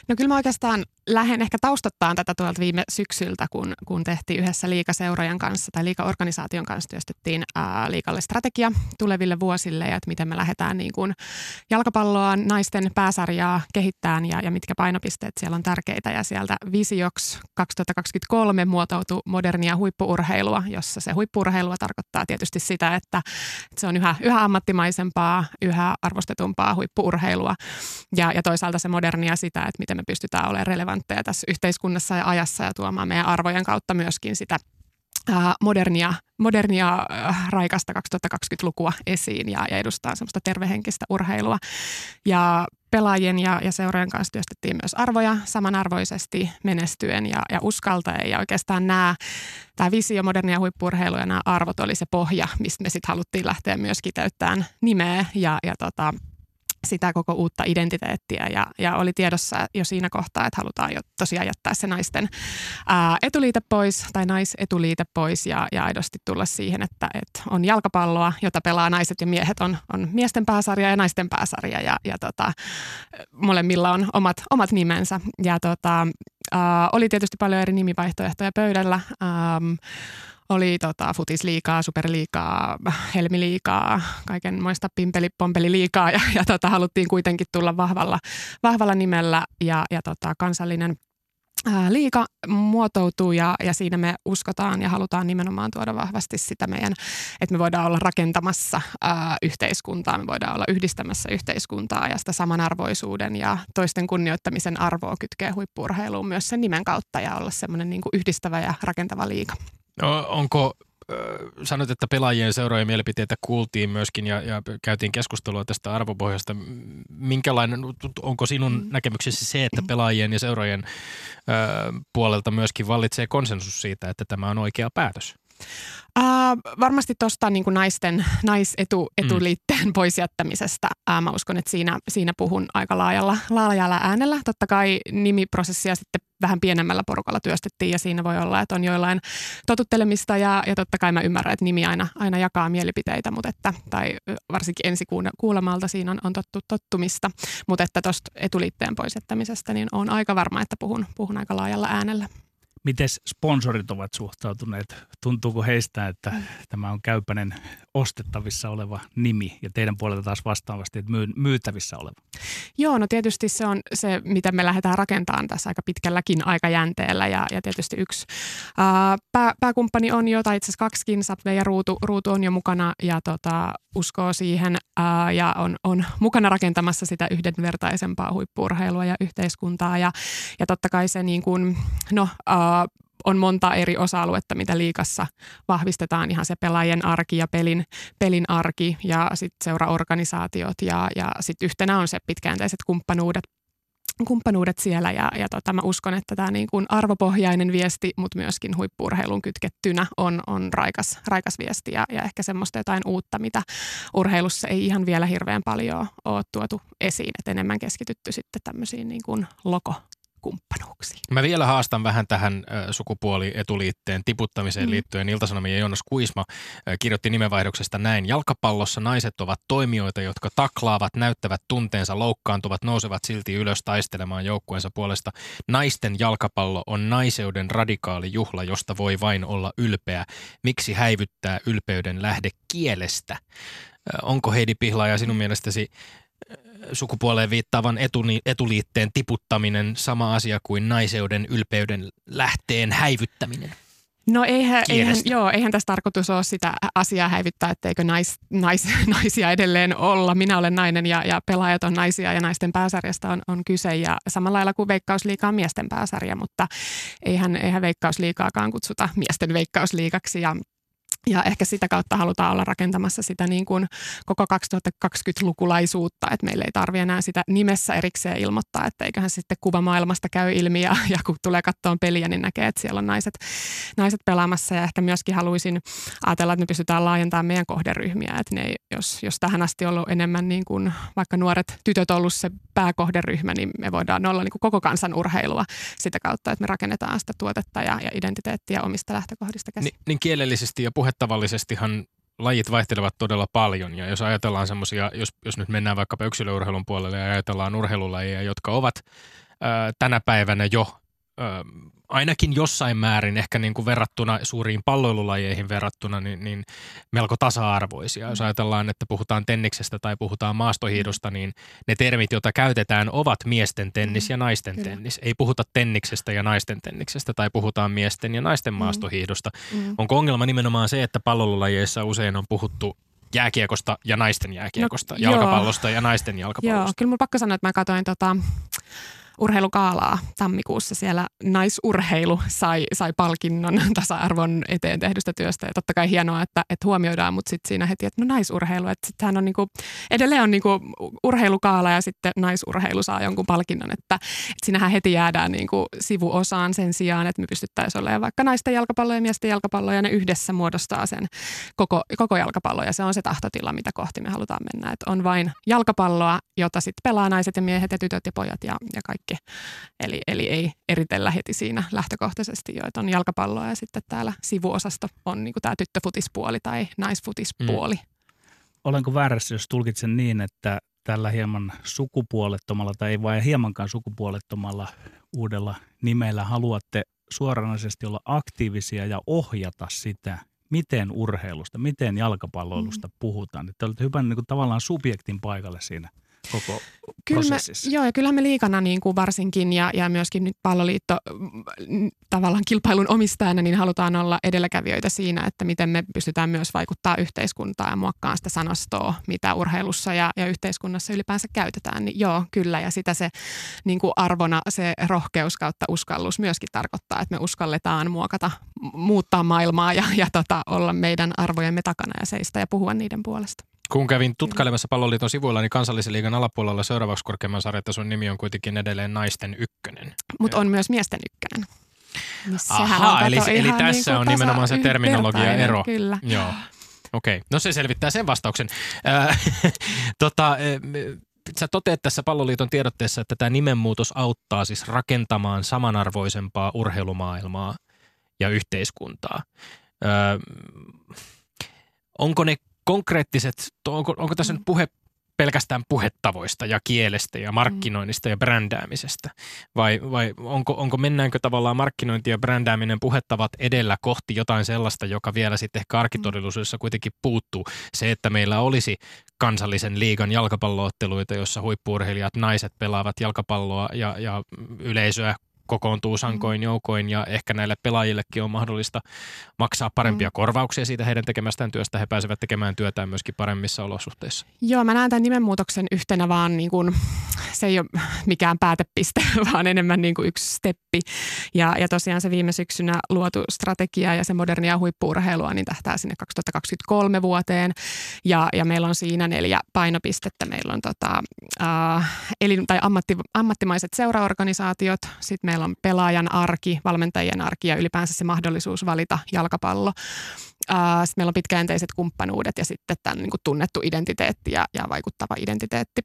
No kyllä mä oikeastaan lähden ehkä taustottaan tätä tuolta viime syksyltä, kun, kun tehtiin yhdessä liikaseurojen kanssa tai liikaorganisaation kanssa työstettiin ää, liikalle strategia tuleville vuosille ja että miten me lähdetään niin kuin jalkapalloa, naisten pääsarjaa kehittämään ja, ja mitkä painopisteet siellä on tärkeitä. Ja sieltä Visioks 2023 muotoutui modernia huippuurheilua, jossa se huippuurheilua tarkoittaa tietysti sitä, että, että se on yhä, yhä ammattimaisempaa, yhä arvostetumpaa huippuurheilua ja, ja toisaalta se modernia sitä, että miten me pystytään olemaan relevantteja tässä yhteiskunnassa ja ajassa ja tuomaan meidän arvojen kautta myöskin sitä modernia, modernia raikasta 2020-lukua esiin ja, ja edustaa semmoista tervehenkistä urheilua. Ja pelaajien ja, ja seurojen kanssa työstettiin myös arvoja samanarvoisesti menestyen ja, ja uskaltaen. Ja oikeastaan nämä, tämä visio modernia huippurheilu ja nämä arvot oli se pohja, mistä me sitten haluttiin lähteä myös kiteyttämään nimeä ja, ja tota, sitä koko uutta identiteettiä ja, ja oli tiedossa jo siinä kohtaa, että halutaan jo tosiaan jättää se naisten ää, etuliite pois tai naisetuliite pois ja, ja aidosti tulla siihen, että, että on jalkapalloa, jota pelaa naiset ja miehet, on, on miesten pääsarja ja naisten pääsarja ja, ja tota, molemmilla on omat, omat nimensä ja tota, ää, oli tietysti paljon eri nimivaihtoehtoja pöydällä. Ähm, oli tota, futisliikaa, superliikaa, helmiliikaa, kaikenmoista pimpeli-pompeli-liikaa ja, ja tota, haluttiin kuitenkin tulla vahvalla, vahvalla nimellä ja, ja tota, kansallinen liika muotoutuu ja, ja siinä me uskotaan ja halutaan nimenomaan tuoda vahvasti sitä meidän, että me voidaan olla rakentamassa ää, yhteiskuntaa, me voidaan olla yhdistämässä yhteiskuntaa ja sitä samanarvoisuuden ja toisten kunnioittamisen arvoa kytkee huippuurheiluun myös sen nimen kautta ja olla semmoinen niin yhdistävä ja rakentava liika. No, onko sanoit, että pelaajien seurojen mielipiteitä kuultiin myöskin ja, ja käytiin keskustelua tästä arvopohjasta. Minkälainen, onko sinun mm. näkemyksesi se, että pelaajien ja seurojen ö, puolelta myöskin vallitsee konsensus siitä, että tämä on oikea päätös? Uh, varmasti tuosta niin naisten naisetuliitteen mm. pois jättämisestä. Uh, mä uskon, että siinä, siinä puhun aika laajalla, laajalla äänellä. Totta kai nimiprosessia sitten vähän pienemmällä porukalla työstettiin ja siinä voi olla, että on joillain totuttelemista ja, ja totta kai mä ymmärrän, että nimi aina, aina jakaa mielipiteitä, mutta että, tai varsinkin ensi kuulemalta siinä on, on tottu, tottumista, mutta että tuosta etuliitteen pois jättämisestä niin on aika varma, että puhun, puhun aika laajalla äänellä. Miten sponsorit ovat suhtautuneet? Tuntuuko heistä, että tämä on käypäinen ostettavissa oleva nimi ja teidän puolelta taas vastaavasti, että myy- myytävissä oleva? Joo, no tietysti se on se, mitä me lähdetään rakentamaan tässä aika pitkälläkin aikajänteellä ja, ja tietysti yksi ää, pää, pääkumppani on jo, tai itse asiassa kaksikin, Subway ja Ruutu, Ruutu on jo mukana ja tota, uskoo siihen ää, ja on, on mukana rakentamassa sitä yhdenvertaisempaa huippuurheilua ja yhteiskuntaa ja, ja totta kai se niin kuin, no, ää, on monta eri osa-aluetta, mitä liikassa vahvistetaan. Ihan se pelaajien arki ja pelin, pelin arki ja sitten seuraorganisaatiot ja, ja sitten yhtenä on se pitkäjänteiset kumppanuudet kumppanuudet siellä ja, ja tota, mä uskon, että tämä niin kuin arvopohjainen viesti, mutta myöskin huippuurheilun kytkettynä on, on raikas, raikas viesti ja, ja ehkä semmoista jotain uutta, mitä urheilussa ei ihan vielä hirveän paljon ole tuotu esiin, että enemmän keskitytty sitten tämmöisiin niin kuin logo, kumppanuuksiin. Mä vielä haastan vähän tähän sukupuolietuliitteen tiputtamiseen mm. liittyen. Iltasanomien Joonas Kuisma kirjoitti nimenvaihdoksesta näin. Jalkapallossa naiset ovat toimijoita, jotka taklaavat, näyttävät tunteensa, loukkaantuvat, nousevat silti ylös taistelemaan joukkueensa puolesta. Naisten jalkapallo on naiseuden radikaali juhla, josta voi vain olla ylpeä. Miksi häivyttää ylpeyden lähde kielestä? Onko Heidi Pihlaaja sinun mielestäsi sukupuoleen viittaavan etuni, etuliitteen tiputtaminen sama asia kuin naiseuden ylpeyden lähteen häivyttäminen? No eihän, eihän, joo, eihän tässä tarkoitus ole sitä asiaa häivyttää, etteikö nais, nais, naisia edelleen olla. Minä olen nainen ja, ja pelaajat on naisia ja naisten pääsarjasta on, on kyse ja samalla lailla kuin Veikkausliiga on miesten pääsarja, mutta eihän, eihän Veikkausliikaakaan kutsuta miesten Veikkausliikaksi ja ja ehkä sitä kautta halutaan olla rakentamassa sitä niin kuin koko 2020-lukulaisuutta, että meillä ei tarvitse enää sitä nimessä erikseen ilmoittaa, että eiköhän sitten kuva maailmasta käy ilmi ja, ja kun tulee kattoon peliä, niin näkee, että siellä on naiset, naiset pelaamassa ja ehkä myöskin haluaisin ajatella, että me pystytään laajentamaan meidän kohderyhmiä, että ne, jos, jos tähän asti on ollut enemmän niin kuin vaikka nuoret tytöt ollut se pääkohderyhmä, niin me voidaan olla niin kuin koko kansan urheilua sitä kautta, että me rakennetaan sitä tuotetta ja, ja identiteettiä omista lähtökohdista käsin. Ni, niin kielellisesti ja puhe tavallisestihan lajit vaihtelevat todella paljon. Ja jos ajatellaan semmoisia, jos, jos nyt mennään vaikkapa yksilöurheilun puolelle ja ajatellaan urheilulajeja, jotka ovat tänä päivänä jo ainakin jossain määrin ehkä niin kuin verrattuna suuriin palloilulajeihin verrattuna niin, niin melko tasa-arvoisia. Jos mm. ajatellaan, että puhutaan tenniksestä tai puhutaan maastohiidosta, niin ne termit, joita käytetään, ovat miesten tennis mm. ja naisten Kyllä. tennis. Ei puhuta tenniksestä ja naisten tenniksestä tai puhutaan miesten ja naisten mm. maastohiidosta. Mm. Onko ongelma nimenomaan se, että pallolulajeissa usein on puhuttu jääkiekosta ja naisten jääkiekosta, no, jalkapallosta joo. ja naisten jalkapallosta? Joo, kyllä mun pakko sanoa, että mä katsoin tota, urheilukaalaa tammikuussa. Siellä naisurheilu sai, sai palkinnon tasa-arvon eteen tehdystä työstä. Ja totta kai hienoa, että, että huomioidaan, mutta sitten siinä heti, että no naisurheilu. Että sittenhän on niinku, edelleen on niinku urheilukaala ja sitten naisurheilu saa jonkun palkinnon. Että, että siinähän heti jäädään niinku sivuosaan sen sijaan, että me pystyttäisiin olemaan vaikka naisten jalkapallo ja miesten jalkapallo ja ne yhdessä muodostaa sen koko, koko jalkapallo. Ja se on se tahtotila, mitä kohti me halutaan mennä. Että on vain jalkapalloa, jota sitten pelaa naiset ja miehet ja tytöt ja pojat ja, ja kaikki kaikki. Eli, eli ei eritellä heti siinä lähtökohtaisesti jo, että on jalkapalloa ja sitten täällä sivuosasto on niin tämä tyttöfutispuoli tai naisfutispuoli. Mm. Olenko väärässä, jos tulkitsen niin, että tällä hieman sukupuolettomalla tai ei vain hiemankaan sukupuolettomalla uudella nimellä haluatte suoranaisesti olla aktiivisia ja ohjata sitä, miten urheilusta, miten jalkapalloilusta mm. puhutaan. Että olette hyvän niin kuin, tavallaan subjektin paikalle siinä – koko Kyllä prosessissa. Me, joo, ja kyllähän me liikana niin kuin varsinkin ja, ja myöskin nyt palloliitto mm, tavallaan kilpailun omistajana, niin halutaan olla edelläkävijöitä siinä, että miten me pystytään myös vaikuttaa yhteiskuntaan ja muokkaan sitä sanastoa, mitä urheilussa ja, ja yhteiskunnassa ylipäänsä käytetään. Niin joo, kyllä, ja sitä se niin kuin arvona se rohkeus kautta uskallus myöskin tarkoittaa, että me uskalletaan muokata, muuttaa maailmaa ja, ja tota, olla meidän arvojemme takana ja seistä ja puhua niiden puolesta. Kun kävin tutkailemassa palloliiton sivuilla, niin kansallisen liigan alapuolella seuraavaksi korkeamman sarjatason nimi on kuitenkin edelleen naisten ykkönen. Mutta on myös miesten ykkönen. Niin Aha, eli, eli tässä niin on nimenomaan se terminologia ero. Kyllä. Joo. Okei, okay. no se selvittää sen vastauksen. Äh, tota, sä toteat tässä palloliiton tiedotteessa, että tämä nimenmuutos auttaa siis rakentamaan samanarvoisempaa urheilumaailmaa ja yhteiskuntaa. Öö, onko ne konkreettiset, onko, onko tässä mm. nyt puhe pelkästään puhetavoista ja kielestä ja markkinoinnista ja brändäämisestä? Vai, vai onko, onko mennäänkö tavallaan markkinointi ja brändääminen puhettavat edellä kohti jotain sellaista, joka vielä sitten ehkä arkitodellisuudessa kuitenkin puuttuu? Se, että meillä olisi kansallisen liigan jalkapallootteluita, jossa huippuurheilijat, naiset pelaavat jalkapalloa ja, ja yleisöä kokoontuu sankoin mm. joukoin ja ehkä näille pelaajillekin on mahdollista maksaa parempia mm. korvauksia siitä heidän tekemästään työstä. He pääsevät tekemään työtään myöskin paremmissa olosuhteissa. Joo, mä näen tämän nimenmuutoksen yhtenä vaan niin kuin, se ei ole mikään päätepiste, vaan enemmän niin kuin yksi steppi. Ja, ja tosiaan se viime syksynä luotu strategia ja se modernia huippuurheilua niin tähtää sinne 2023 vuoteen. Ja, ja meillä on siinä neljä painopistettä. Meillä on tota, äh, elin, tai ammatti, ammattimaiset seuraorganisaatiot, sitten meillä on pelaajan arki, valmentajien arki ja ylipäänsä se mahdollisuus valita jalkapallo. Sitten meillä on pitkäjänteiset kumppanuudet ja sitten tämän niin kuin tunnettu identiteetti ja, ja vaikuttava identiteetti.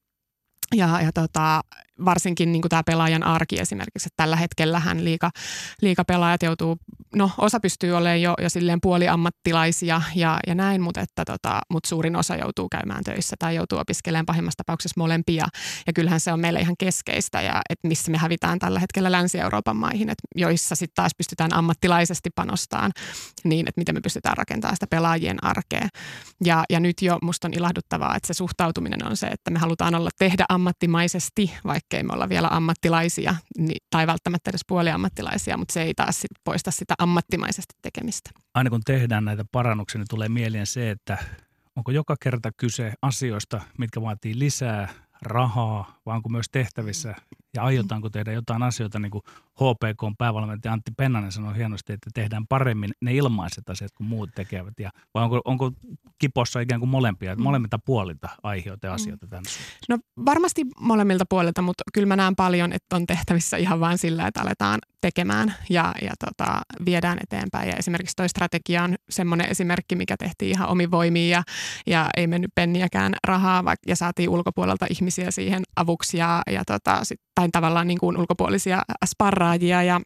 Ja, ja tota, varsinkin niin kuin tämä pelaajan arki esimerkiksi, että tällä hetkellähän liika, liikapelaajat joutuu, no osa pystyy olemaan jo, jo silleen puoliammattilaisia ja, ja näin, mutta, että tota, mutta suurin osa joutuu käymään töissä tai joutuu opiskelemaan pahimmassa tapauksessa molempia. Ja kyllähän se on meille ihan keskeistä ja että missä me hävitään tällä hetkellä Länsi-Euroopan maihin, että joissa sitten taas pystytään ammattilaisesti panostamaan niin, että miten me pystytään rakentamaan sitä pelaajien arkea. Ja, ja nyt jo musta on ilahduttavaa, että se suhtautuminen on se, että me halutaan olla tehdä ammattimaisesti, vaikka vaikkei me olla vielä ammattilaisia niin, tai välttämättä edes puoliammattilaisia, mutta se ei taas sit poista sitä ammattimaisesti tekemistä. Aina kun tehdään näitä parannuksia, niin tulee mieleen se, että onko joka kerta kyse asioista, mitkä vaatii lisää rahaa, vaan onko myös tehtävissä ja aiotaanko tehdä jotain asioita, niin kuin HPK on päävalmentaja Antti Pennanen sanoi hienosti, että tehdään paremmin ne ilmaiset asiat kuin muut tekevät. Ja, vai onko, onko kipossa ikään kuin molempia, mm. molemmilta puolilta aiheita ja asioita mm. tänne No varmasti molemmilta puolilta, mutta kyllä mä näen paljon, että on tehtävissä ihan vain sillä, että aletaan tekemään ja, ja tota, viedään eteenpäin. Ja esimerkiksi toi strategia on semmoinen esimerkki, mikä tehtiin ihan omi voimiin ja, ja ei mennyt penniäkään rahaa vaikka, ja saatiin ulkopuolelta ihmisiä siihen avuksi ja, ja tota, sit, tai tavallaan niin kuin ulkopuolisia sparraajia ja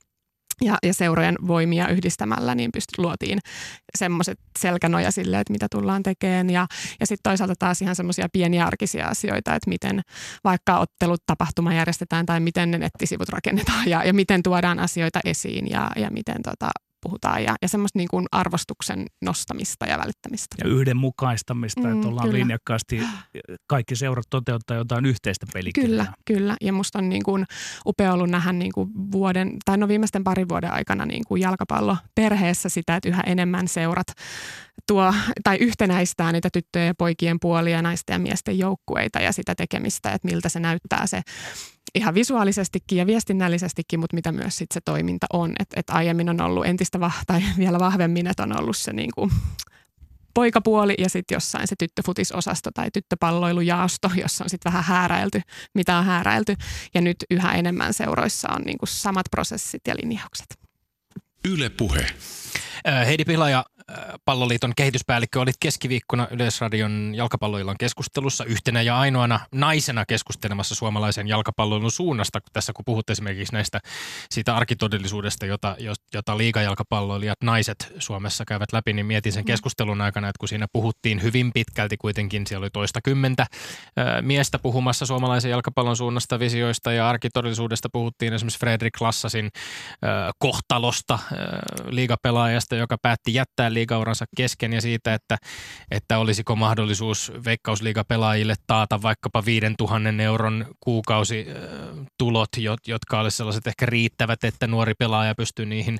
ja, ja seurojen voimia yhdistämällä niin pyst- luotiin semmoiset selkänoja sille, että mitä tullaan tekemään. Ja, ja sitten toisaalta taas ihan semmoisia pieniä arkisia asioita, että miten vaikka ottelut tapahtuma järjestetään tai miten ne nettisivut rakennetaan ja, ja miten tuodaan asioita esiin ja, ja miten tota, puhutaan ja, ja semmoista niin kuin arvostuksen nostamista ja välittämistä. Ja yhdenmukaistamista, mm, että ollaan kyllä. linjakkaasti, kaikki seurat toteuttaa jotain yhteistä pelikirjaa. Kyllä, kyllä. Ja musta on niin kuin upea ollut nähdä niin kuin vuoden, tai no viimeisten parin vuoden aikana niin kuin jalkapallo perheessä sitä, että yhä enemmän seurat tuo tai yhtenäistää niitä tyttöjen ja poikien puolia, naisten ja miesten joukkueita ja sitä tekemistä, että miltä se näyttää se ihan visuaalisestikin ja viestinnällisestikin, mutta mitä myös sit se toiminta on. Että et aiemmin on ollut entistä vah- tai vielä vahvemmin, että on ollut se niin kuin poikapuoli ja sitten jossain se tyttöfutisosasto tai tyttöpalloilujaosto, jossa on sitten vähän hääräilty, mitä on hääräilty. Ja nyt yhä enemmän seuroissa on niin kuin samat prosessit ja linjaukset. Yle Puhe. Äh, Heidi Pihlaja, palloliiton kehityspäällikkö, olit keskiviikkona Yleisradion jalkapalloillan keskustelussa yhtenä ja ainoana naisena keskustelemassa suomalaisen jalkapalloilun suunnasta. Tässä kun puhut esimerkiksi näistä siitä arkitodellisuudesta, jota, jota liigajalkapalloilijat naiset Suomessa käyvät läpi, niin mietin sen keskustelun aikana, että kun siinä puhuttiin hyvin pitkälti kuitenkin, siellä oli toista kymmentä miestä puhumassa suomalaisen jalkapallon suunnasta, visioista ja arkitodellisuudesta puhuttiin esimerkiksi Fredrik Lassasin kohtalosta liigapelaajasta, joka päätti jättää liigauransa kesken ja siitä, että, että olisiko mahdollisuus veikkausliigapelaajille taata vaikkapa 5000 euron kuukausitulot, jotka olisivat sellaiset ehkä riittävät, että nuori pelaaja pystyy niihin,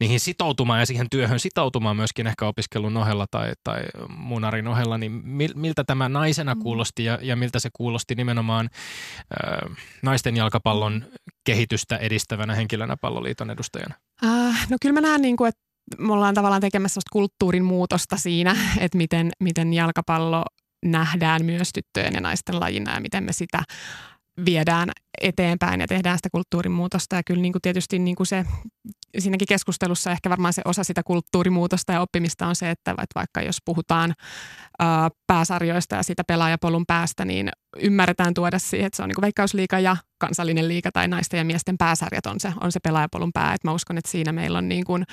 niihin sitoutumaan ja siihen työhön sitoutumaan myöskin ehkä opiskelun ohella tai, tai munarin ohella, niin miltä tämä naisena mm. kuulosti ja, ja miltä se kuulosti nimenomaan äh, naisten jalkapallon kehitystä edistävänä henkilönä palloliiton edustajana? Uh, no kyllä mä näen, niin kuin, että me ollaan tavallaan tekemässä kulttuurin muutosta siinä, että miten, miten jalkapallo nähdään myös tyttöjen ja naisten lajina ja miten me sitä viedään eteenpäin ja tehdään sitä kulttuurin muutosta. Ja kyllä niin kuin tietysti niin kuin se, siinäkin keskustelussa ehkä varmaan se osa sitä kulttuurimuutosta ja oppimista on se, että vaikka jos puhutaan ää, pääsarjoista ja siitä pelaajapolun päästä, niin ymmärretään tuoda siihen, että se on niin kuin veikkausliiga ja kansallinen liiga tai naisten ja miesten pääsarjat on se, on se pelaajapolun pää. Et mä uskon, että siinä meillä on niin kuin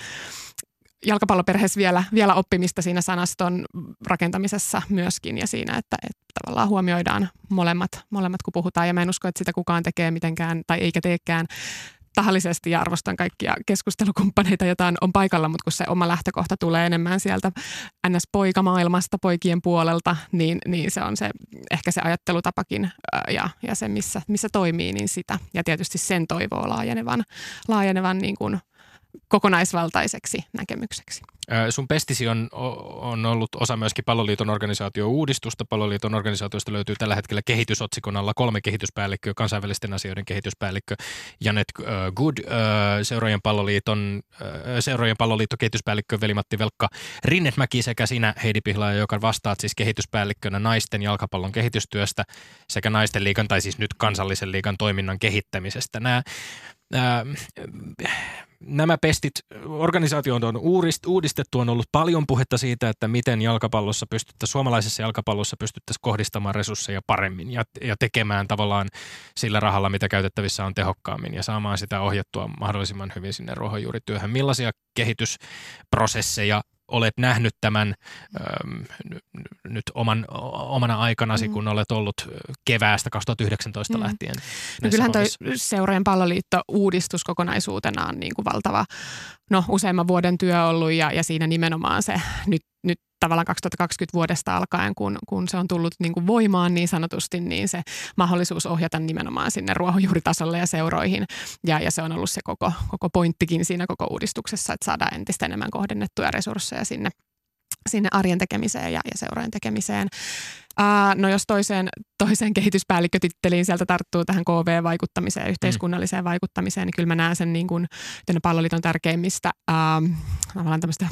jalkapalloperheessä vielä, vielä oppimista siinä sanaston rakentamisessa myöskin ja siinä, että, että tavallaan huomioidaan molemmat, molemmat, kun puhutaan. Ja mä en usko, että sitä kukaan tekee mitenkään tai eikä teekään tahallisesti ja arvostan kaikkia keskustelukumppaneita, joita on, paikalla, mutta kun se oma lähtökohta tulee enemmän sieltä NS-poikamaailmasta, poikien puolelta, niin, niin se on se ehkä se ajattelutapakin ja, ja se, missä, missä toimii, niin sitä. Ja tietysti sen toivoo laajenevan, laajenevan niin kuin – kokonaisvaltaiseksi näkemykseksi. Sun pestisi on, on ollut osa myöskin Palloliiton organisaatio-uudistusta. Palloliiton organisaatiosta löytyy tällä hetkellä kehitysotsikon alla kolme kehityspäällikköä, kansainvälisten asioiden kehityspäällikkö Janet Good, seurojen palloliiton, seurojen palloliitto kehityspäällikkö Veli-Matti Velkka Rinnemäki sekä sinä Heidi Pihlaja, joka vastaat siis kehityspäällikkönä naisten jalkapallon kehitystyöstä sekä naisten liikan tai siis nyt kansallisen liikan toiminnan kehittämisestä. Nämä nämä pestit, organisaatio on uudistettu, on ollut paljon puhetta siitä, että miten jalkapallossa pystyttäisiin, suomalaisessa jalkapallossa pystyttäisiin kohdistamaan resursseja paremmin ja, ja tekemään tavallaan sillä rahalla, mitä käytettävissä on tehokkaammin ja saamaan sitä ohjattua mahdollisimman hyvin sinne ruohonjuurityöhön. Millaisia kehitysprosesseja olet nähnyt tämän ähm, nyt oman, omana aikanasi, mm. kun olet ollut keväästä 2019 mm. lähtien? No kyllähän toi seurojen palloliitto-uudistus kokonaisuutena on niin kuin valtava, no useamman vuoden työ ollut ja, ja siinä nimenomaan se nyt, nyt tavallaan 2020 vuodesta alkaen, kun, kun se on tullut niin kuin voimaan niin sanotusti, niin se mahdollisuus ohjata nimenomaan sinne ruohonjuuritasolle ja seuroihin. Ja, ja se on ollut se koko, koko pointtikin siinä koko uudistuksessa, että saadaan entistä enemmän kohdennettuja resursseja sinne sinne arjen tekemiseen ja, ja seurojen tekemiseen. Uh, no jos toiseen, toiseen kehityspäällikkötitteliin sieltä tarttuu tähän KV-vaikuttamiseen ja yhteiskunnalliseen mm. vaikuttamiseen, niin kyllä mä näen sen niin kuin palloliiton tärkeimmistä uh, tämmöistä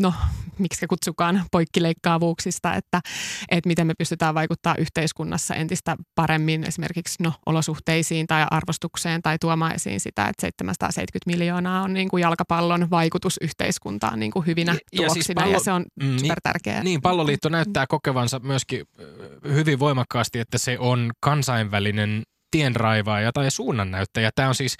no, miksi kutsukaan poikkileikkaavuuksista, että, että miten me pystytään vaikuttaa yhteiskunnassa entistä paremmin esimerkiksi no, olosuhteisiin tai arvostukseen tai tuomaan esiin sitä, että 770 miljoonaa on niin kuin jalkapallon vaikutus yhteiskuntaan niin kuin hyvinä ja, tuloksina ja, siis pallo, ja se on mm, super tärkeää. Niin, palloliitto näyttää kokevansa myöskin hyvin voimakkaasti, että se on kansainvälinen tienraivaaja tai suunnannäyttäjä. Tämä on siis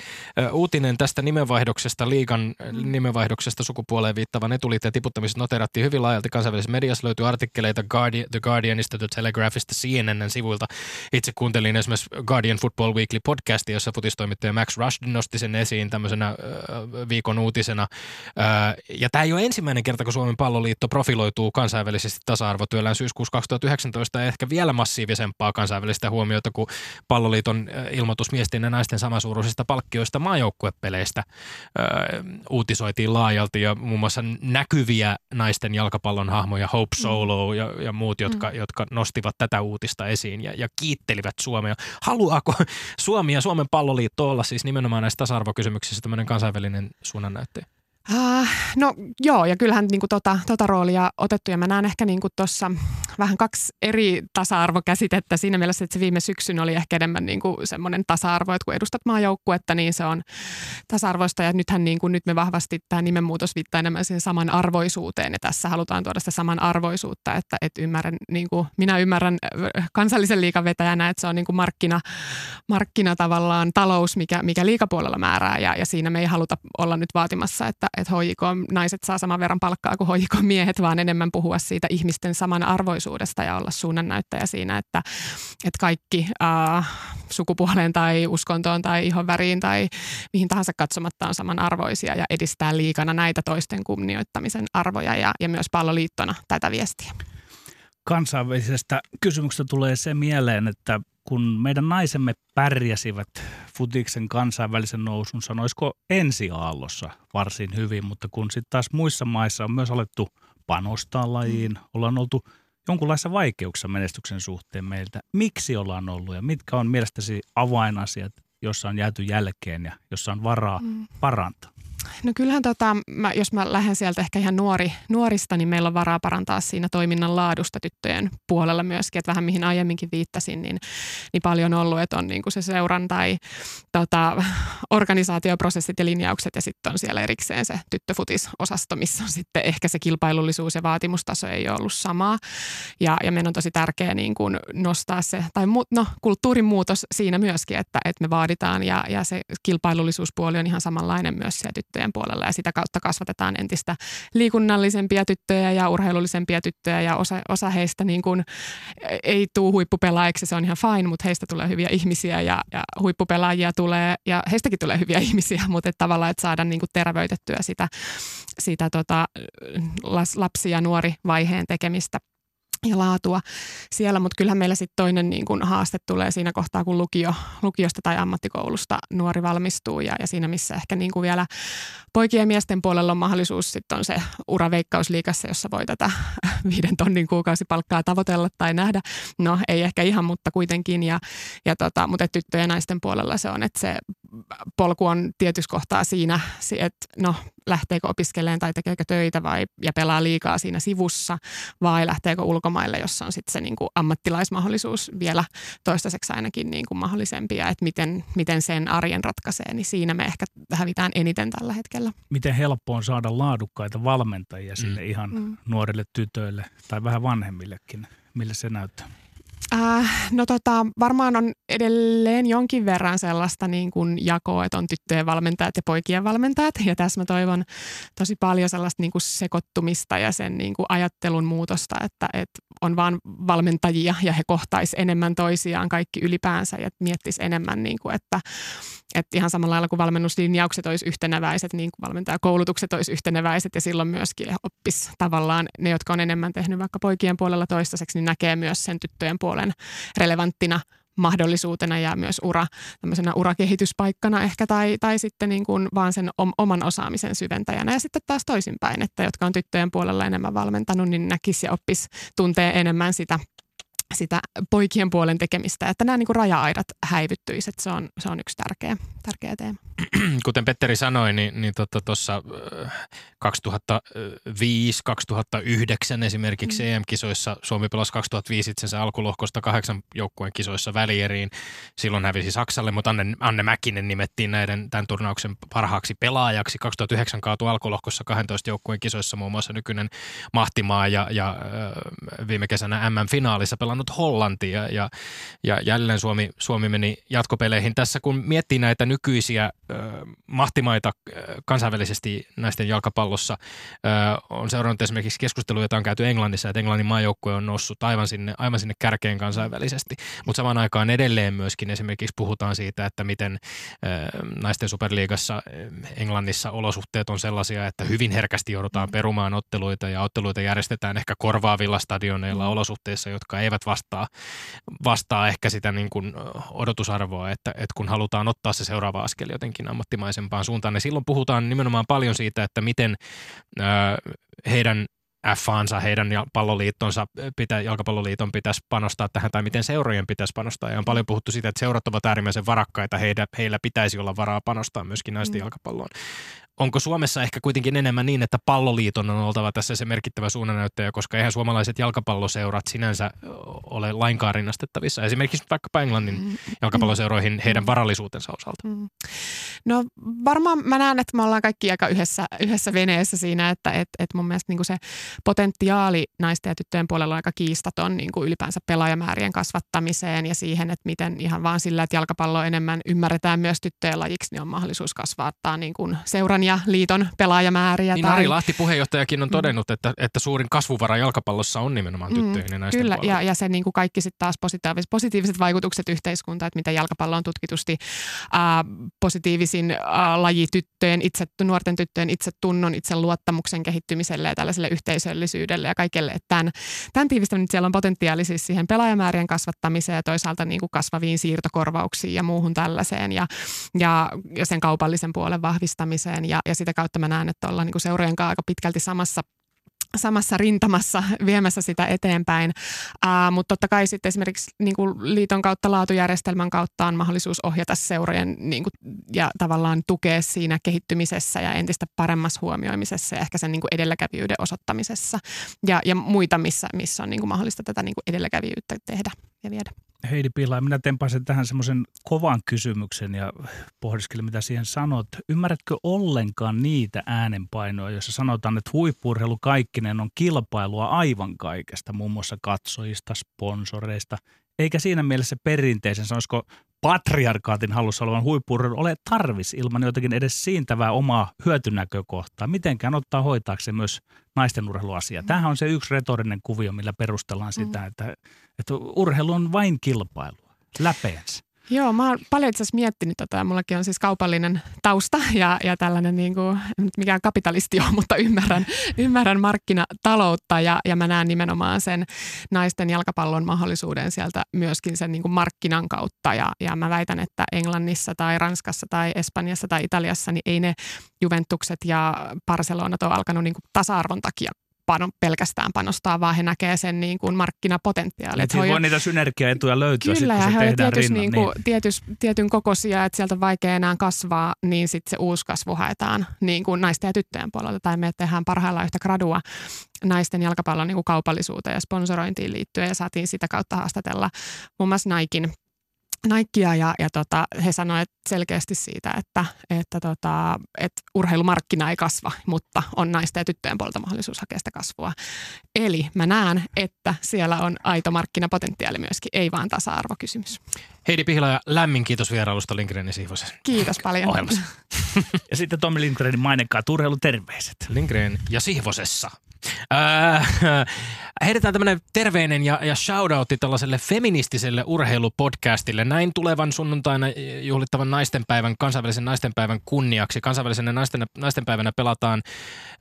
uutinen tästä nimenvaihdoksesta, liigan nimenvaihdoksesta sukupuoleen viittavan etuliitteen tiputtamisesta noterattiin hyvin laajalti kansainvälisessä mediassa. Löytyy artikkeleita Guardian, The Guardianista, The Telegraphista, CNNn sivuilta. Itse kuuntelin esimerkiksi Guardian Football Weekly podcastia, jossa futistoimittaja Max Rushden nosti sen esiin tämmöisenä ö, viikon uutisena. Ö, ja tämä ei ole ensimmäinen kerta, kun Suomen palloliitto profiloituu kansainvälisesti tasa-arvotyöllään syyskuussa 2019 ja ehkä vielä massiivisempaa kansainvälistä huomiota, kun palloliiton ö, ilmoitus miesten ja naisten samansuuruisista palkkioista maajoukkuepeleistä ö, uutisoitiin laajalti ja muun muassa näkyviä naisten jalkapallon hahmoja Hope Solo ja, ja muut, jotka, mm. jotka nostivat tätä uutista esiin ja, ja kiittelivät Suomea. Haluaako Suomi ja Suomen palloliitto olla siis nimenomaan näissä tasa-arvokysymyksissä tämmöinen kansainvälinen suunnannäyttäjä? Uh, no joo, ja kyllähän niin kuin tota, tota roolia otettu, ja mä näen ehkä niin tuossa vähän kaksi eri tasa-arvokäsitettä siinä mielessä, että se viime syksyn oli ehkä enemmän niin semmoinen tasa-arvo, että kun edustat maajoukkuetta, niin se on tasa-arvoista, ja nythän niin kuin nyt me vahvasti tämä nimenmuutos viittaa enemmän siihen samanarvoisuuteen, ja tässä halutaan tuoda sitä samanarvoisuutta, että, että ymmärrän, niin kuin, minä ymmärrän kansallisen liikan vetäjänä, että se on niin kuin markkina, markkina tavallaan talous, mikä, mikä liikapuolella määrää, ja, ja siinä me ei haluta olla nyt vaatimassa, että että HJK naiset saa saman verran palkkaa kuin HJK miehet, vaan enemmän puhua siitä ihmisten samanarvoisuudesta ja olla suunnannäyttäjä siinä, että, että kaikki äh, sukupuoleen tai uskontoon tai ihon väriin tai mihin tahansa katsomatta on samanarvoisia ja edistää liikana näitä toisten kunnioittamisen arvoja ja, ja myös palloliittona tätä viestiä. Kansainvälisestä kysymyksestä tulee se mieleen, että kun meidän naisemme pärjäsivät futiksen kansainvälisen nousun, sanoisiko ensiaallossa varsin hyvin, mutta kun sitten taas muissa maissa on myös alettu panostaa lajiin, mm. ollaan oltu jonkunlaisessa vaikeuksissa menestyksen suhteen meiltä. Miksi ollaan ollut ja mitkä on mielestäsi avainasiat, jossa on jääty jälkeen ja jossa on varaa mm. parantaa? No kyllähän tota, mä, jos mä lähden sieltä ehkä ihan nuori, nuorista, niin meillä on varaa parantaa siinä toiminnan laadusta tyttöjen puolella myöskin. Että vähän mihin aiemminkin viittasin, niin, niin paljon ollut, että on niin kuin se seuran tai tota, organisaatioprosessit ja linjaukset ja sitten on siellä erikseen se tyttöfutisosasto, missä on sitten ehkä se kilpailullisuus ja vaatimustaso ei ole ollut samaa. Ja, ja meidän on tosi tärkeää niin kuin nostaa se, tai mu, no, kulttuurin muutos siinä myöskin, että, että me vaaditaan ja, ja se kilpailullisuuspuoli on ihan samanlainen myös siellä tyttöjen puolella ja sitä kautta kasvatetaan entistä liikunnallisempia tyttöjä ja urheilullisempia tyttöjä ja osa, osa heistä niin kuin ei tuu huippupelaajiksi, se on ihan fine, mutta heistä tulee hyviä ihmisiä ja, ja huippupelaajia tulee ja heistäkin tulee hyviä ihmisiä, mutta että tavallaan, että saada niin kuin terävöitettyä sitä, sitä tota, lapsi- ja nuori vaiheen tekemistä – ja laatua siellä, mutta kyllähän meillä sitten toinen niin kun haaste tulee siinä kohtaa, kun lukio, lukiosta tai ammattikoulusta nuori valmistuu ja, ja siinä missä ehkä niin kuin vielä poikien ja miesten puolella on mahdollisuus sitten on se ura veikkausliikassa, jossa voi tätä viiden tonnin kuukausipalkkaa tavoitella tai nähdä. No ei ehkä ihan, mutta kuitenkin ja, ja tota, mutta tyttöjen ja naisten puolella se on, että se polku on tietyssä kohtaa siinä, että no lähteekö opiskelemaan tai tekeekö töitä vai, ja pelaa liikaa siinä sivussa vai lähteekö ulkomaille, jossa on sitten se niin kuin ammattilaismahdollisuus vielä toistaiseksi ainakin niin kuin mahdollisempi ja että miten, miten sen arjen ratkaisee, niin siinä me ehkä hävitään eniten tällä hetkellä. Miten helppo on saada laadukkaita valmentajia sille mm. ihan mm. nuorille tytöille tai vähän vanhemmillekin? Millä se näyttää? Äh, no tota, varmaan on edelleen jonkin verran sellaista niin kuin jakoa, että on tyttöjen valmentajat ja poikien valmentajat. Ja tässä mä toivon tosi paljon sellaista niin kuin sekoittumista ja sen niin kuin ajattelun muutosta, että, että on vaan valmentajia ja he kohtais enemmän toisiaan kaikki ylipäänsä ja miettis enemmän, niin kuin, että, että ihan samalla lailla kuin valmennuslinjaukset olisi yhteneväiset, niin kuin valmentajakoulutukset olisi yhteneväiset ja silloin myöskin oppis tavallaan ne, jotka on enemmän tehnyt vaikka poikien puolella toistaiseksi, niin näkee myös sen tyttöjen puolen relevanttina mahdollisuutena ja myös ura, urakehityspaikkana ehkä tai, tai sitten niin kuin vaan sen oman osaamisen syventäjänä. Ja sitten taas toisinpäin, että jotka on tyttöjen puolella enemmän valmentanut, niin näkisi ja oppisi tuntee enemmän sitä sitä poikien puolen tekemistä, että nämä niin kuin raja-aidat häivyttyisivät. Se on, se on yksi tärkeä, tärkeä teema. Kuten Petteri sanoi, niin, niin tuossa 2005, 2009 esimerkiksi mm. EM-kisoissa. Suomi pelasi 2005 itsensä alkulohkosta kahdeksan joukkueen kisoissa välieriin. Silloin hävisi Saksalle, mutta Anne, Anne Mäkinen nimettiin näiden tämän turnauksen parhaaksi pelaajaksi. 2009 kaatui alkulohkossa 12 joukkueen kisoissa muun muassa nykyinen Mahtimaa ja, ja viime kesänä MM-finaalissa pelannut Hollanti ja, ja, ja jälleen Suomi, Suomi meni jatkopeleihin. Tässä kun miettii näitä nykyisiä äh, mahtimaita kansainvälisesti naisten jalkapallossa, äh, on seurannut esimerkiksi keskustelua, jota on käyty Englannissa, että Englannin maajoukkue on noussut aivan sinne, aivan sinne kärkeen kansainvälisesti. Mutta samaan aikaan edelleen myöskin esimerkiksi puhutaan siitä, että miten äh, naisten superliigassa Englannissa olosuhteet on sellaisia, että hyvin herkästi joudutaan perumaan otteluita ja otteluita järjestetään ehkä korvaavilla stadioneilla mm. olosuhteissa, jotka eivät vastaa, vastaa ehkä sitä niin kuin odotusarvoa, että, että kun halutaan ottaa se seuraava askel jotenkin ammattimaisempaan suuntaan, niin silloin puhutaan nimenomaan paljon siitä, että miten heidän F-ansa, heidän palloliittonsa, pitä, jalkapalloliiton pitäisi panostaa tähän, tai miten seurojen pitäisi panostaa. Ja on paljon puhuttu siitä, että seurat ovat äärimmäisen varakkaita, heillä, heillä pitäisi olla varaa panostaa myöskin naisten mm. jalkapalloon onko Suomessa ehkä kuitenkin enemmän niin, että palloliiton on oltava tässä se merkittävä suunnannäyttäjä, koska eihän suomalaiset jalkapalloseurat sinänsä ole lainkaan rinnastettavissa. Esimerkiksi vaikkapa Englannin mm. jalkapalloseuroihin heidän mm. varallisuutensa osalta. Mm. No varmaan mä näen, että me ollaan kaikki aika yhdessä, yhdessä veneessä siinä, että et, et mun mielestä niin se potentiaali naisten ja tyttöjen puolella on aika kiistaton niin kuin ylipäänsä pelaajamäärien kasvattamiseen ja siihen, että miten ihan vaan sillä, että jalkapallo enemmän ymmärretään myös tyttöjen lajiksi, niin on mahdollisuus kasvattaa niin kuin seuran ja liiton pelaajamääriä. Niin tai... Ari Lahti puheenjohtajakin on mm. todennut, että, että suurin kasvuvara jalkapallossa on nimenomaan mm, tyttöihin ja naisten Kyllä, ja, ja se niin kuin kaikki sitten taas positiiviset, positiiviset vaikutukset yhteiskuntaan, että miten jalkapallo on tutkitusti äh, positiivisin äh, laji tyttöjen, itse, nuorten tyttöjen itsetunnon, luottamuksen kehittymiselle ja tällaiselle yhteisöllisyydelle ja kaikelle. Että tämän, tämän tiivistäminen siellä on potentiaali siis siihen pelaajamäärien kasvattamiseen ja toisaalta niin kuin kasvaviin siirtokorvauksiin ja muuhun tällaiseen ja, ja, ja sen kaupallisen puolen vahvistamiseen ja ja, ja sitä kautta mä näen, että ollaan niin kuin seurojen kanssa aika pitkälti samassa samassa rintamassa viemässä sitä eteenpäin. Ää, mutta totta kai sitten esimerkiksi niin kuin liiton kautta, laatujärjestelmän kautta on mahdollisuus ohjata seurojen niin kuin, ja tavallaan tukea siinä kehittymisessä ja entistä paremmassa huomioimisessa ja ehkä sen niin kuin edelläkävijyyden osoittamisessa ja, ja muita, missä, missä on niin kuin mahdollista tätä niin kuin edelläkävijyyttä tehdä ja viedä. Heidi Pila, minä tempasin tähän semmoisen kovan kysymyksen ja pohdiskelin, mitä siihen sanot. Ymmärrätkö ollenkaan niitä äänenpainoja, joissa sanotaan, että huippurheilu kaikkinen on kilpailua aivan kaikesta, muun muassa katsojista, sponsoreista, eikä siinä mielessä perinteisen, sanoisiko patriarkaatin halussa olevan huippurheilu ole tarvis ilman jotakin edes siintävää omaa hyötynäkökohtaa. Mitenkään ottaa hoitaakseen myös naisten urheiluasia. Mm. Tämähän on se yksi retorinen kuvio, millä perustellaan sitä, mm. että, että urheilu on vain kilpailua, läpeensä. Joo, mä oon paljon itse asiassa miettinyt tätä. Mullakin on siis kaupallinen tausta ja, ja tällainen, niin kuin, mikään kapitalisti on, mutta ymmärrän, ymmärrän markkinataloutta ja, ja mä näen nimenomaan sen naisten jalkapallon mahdollisuuden sieltä myöskin sen niin kuin markkinan kautta. Ja, ja mä väitän, että Englannissa tai Ranskassa tai Espanjassa tai Italiassa, niin ei ne Juventukset ja Barcelonat ole alkanut niin kuin tasa-arvon takia pano, pelkästään panostaa, vaan he näkee sen niin kuin markkinapotentiaalin. Että voi niitä synergiaetuja löytyä Kyllä, sit, kun se tehdään tietys, rinnan. Niin kuin, niin. tietys, tietyn kokoisia, että sieltä on vaikea enää kasvaa, niin sitten se uusi kasvu haetaan niin kuin naisten ja tyttöjen puolelta. Tai me tehdään parhaillaan yhtä gradua naisten jalkapallon niin kuin kaupallisuuteen ja sponsorointiin liittyen ja saatiin sitä kautta haastatella muun muassa Naikin Nikea ja, ja tota, he sanoivat selkeästi siitä, että, että, tota, että urheilumarkkina ei kasva, mutta on naisten ja tyttöjen puolelta mahdollisuus hakea sitä kasvua. Eli mä näen, että siellä on aito markkinapotentiaali myöskin, ei vaan tasa-arvokysymys. Heidi Pihla ja lämmin kiitos vierailusta Lindgrenin Sihvosen. Kiitos paljon. Ohjelmassa. ja sitten Tommi Lindgrenin mainekkaa terveiset. Lindgren ja Sihvosessa. Äh, heitetään tämmöinen terveinen ja, ja shoutoutti tällaiselle feministiselle urheilupodcastille. Näin tulevan sunnuntaina juhlittavan naistenpäivän, kansainvälisen naistenpäivän kunniaksi. Kansainvälisen naisten, naistenpäivänä pelataan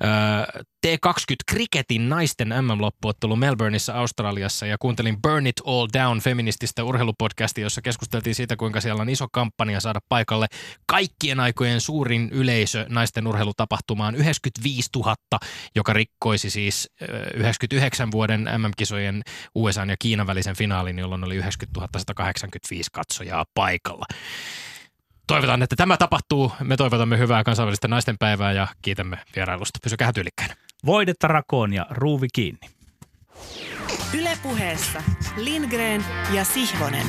äh, T20 Cricketin naisten MM-loppuottelu Melbourneissa Australiassa ja kuuntelin Burn It All Down feminististä urheilupodcastia, jossa keskusteltiin siitä, kuinka siellä on iso kampanja saada paikalle kaikkien aikojen suurin yleisö naisten urheilutapahtumaan 95 000, joka rikkoisi siis 99 vuoden MM-kisojen USA ja Kiinan välisen finaalin, jolloin oli 90 185 katsojaa paikalla. toivotaan, että tämä tapahtuu. Me toivotamme hyvää kansainvälistä naisten päivää ja kiitämme vierailusta. Pysykää tyylikkäin. Voidetta rakoon ja ruuvi kiinni. Ylepuheessa Lindgren ja Sihvonen.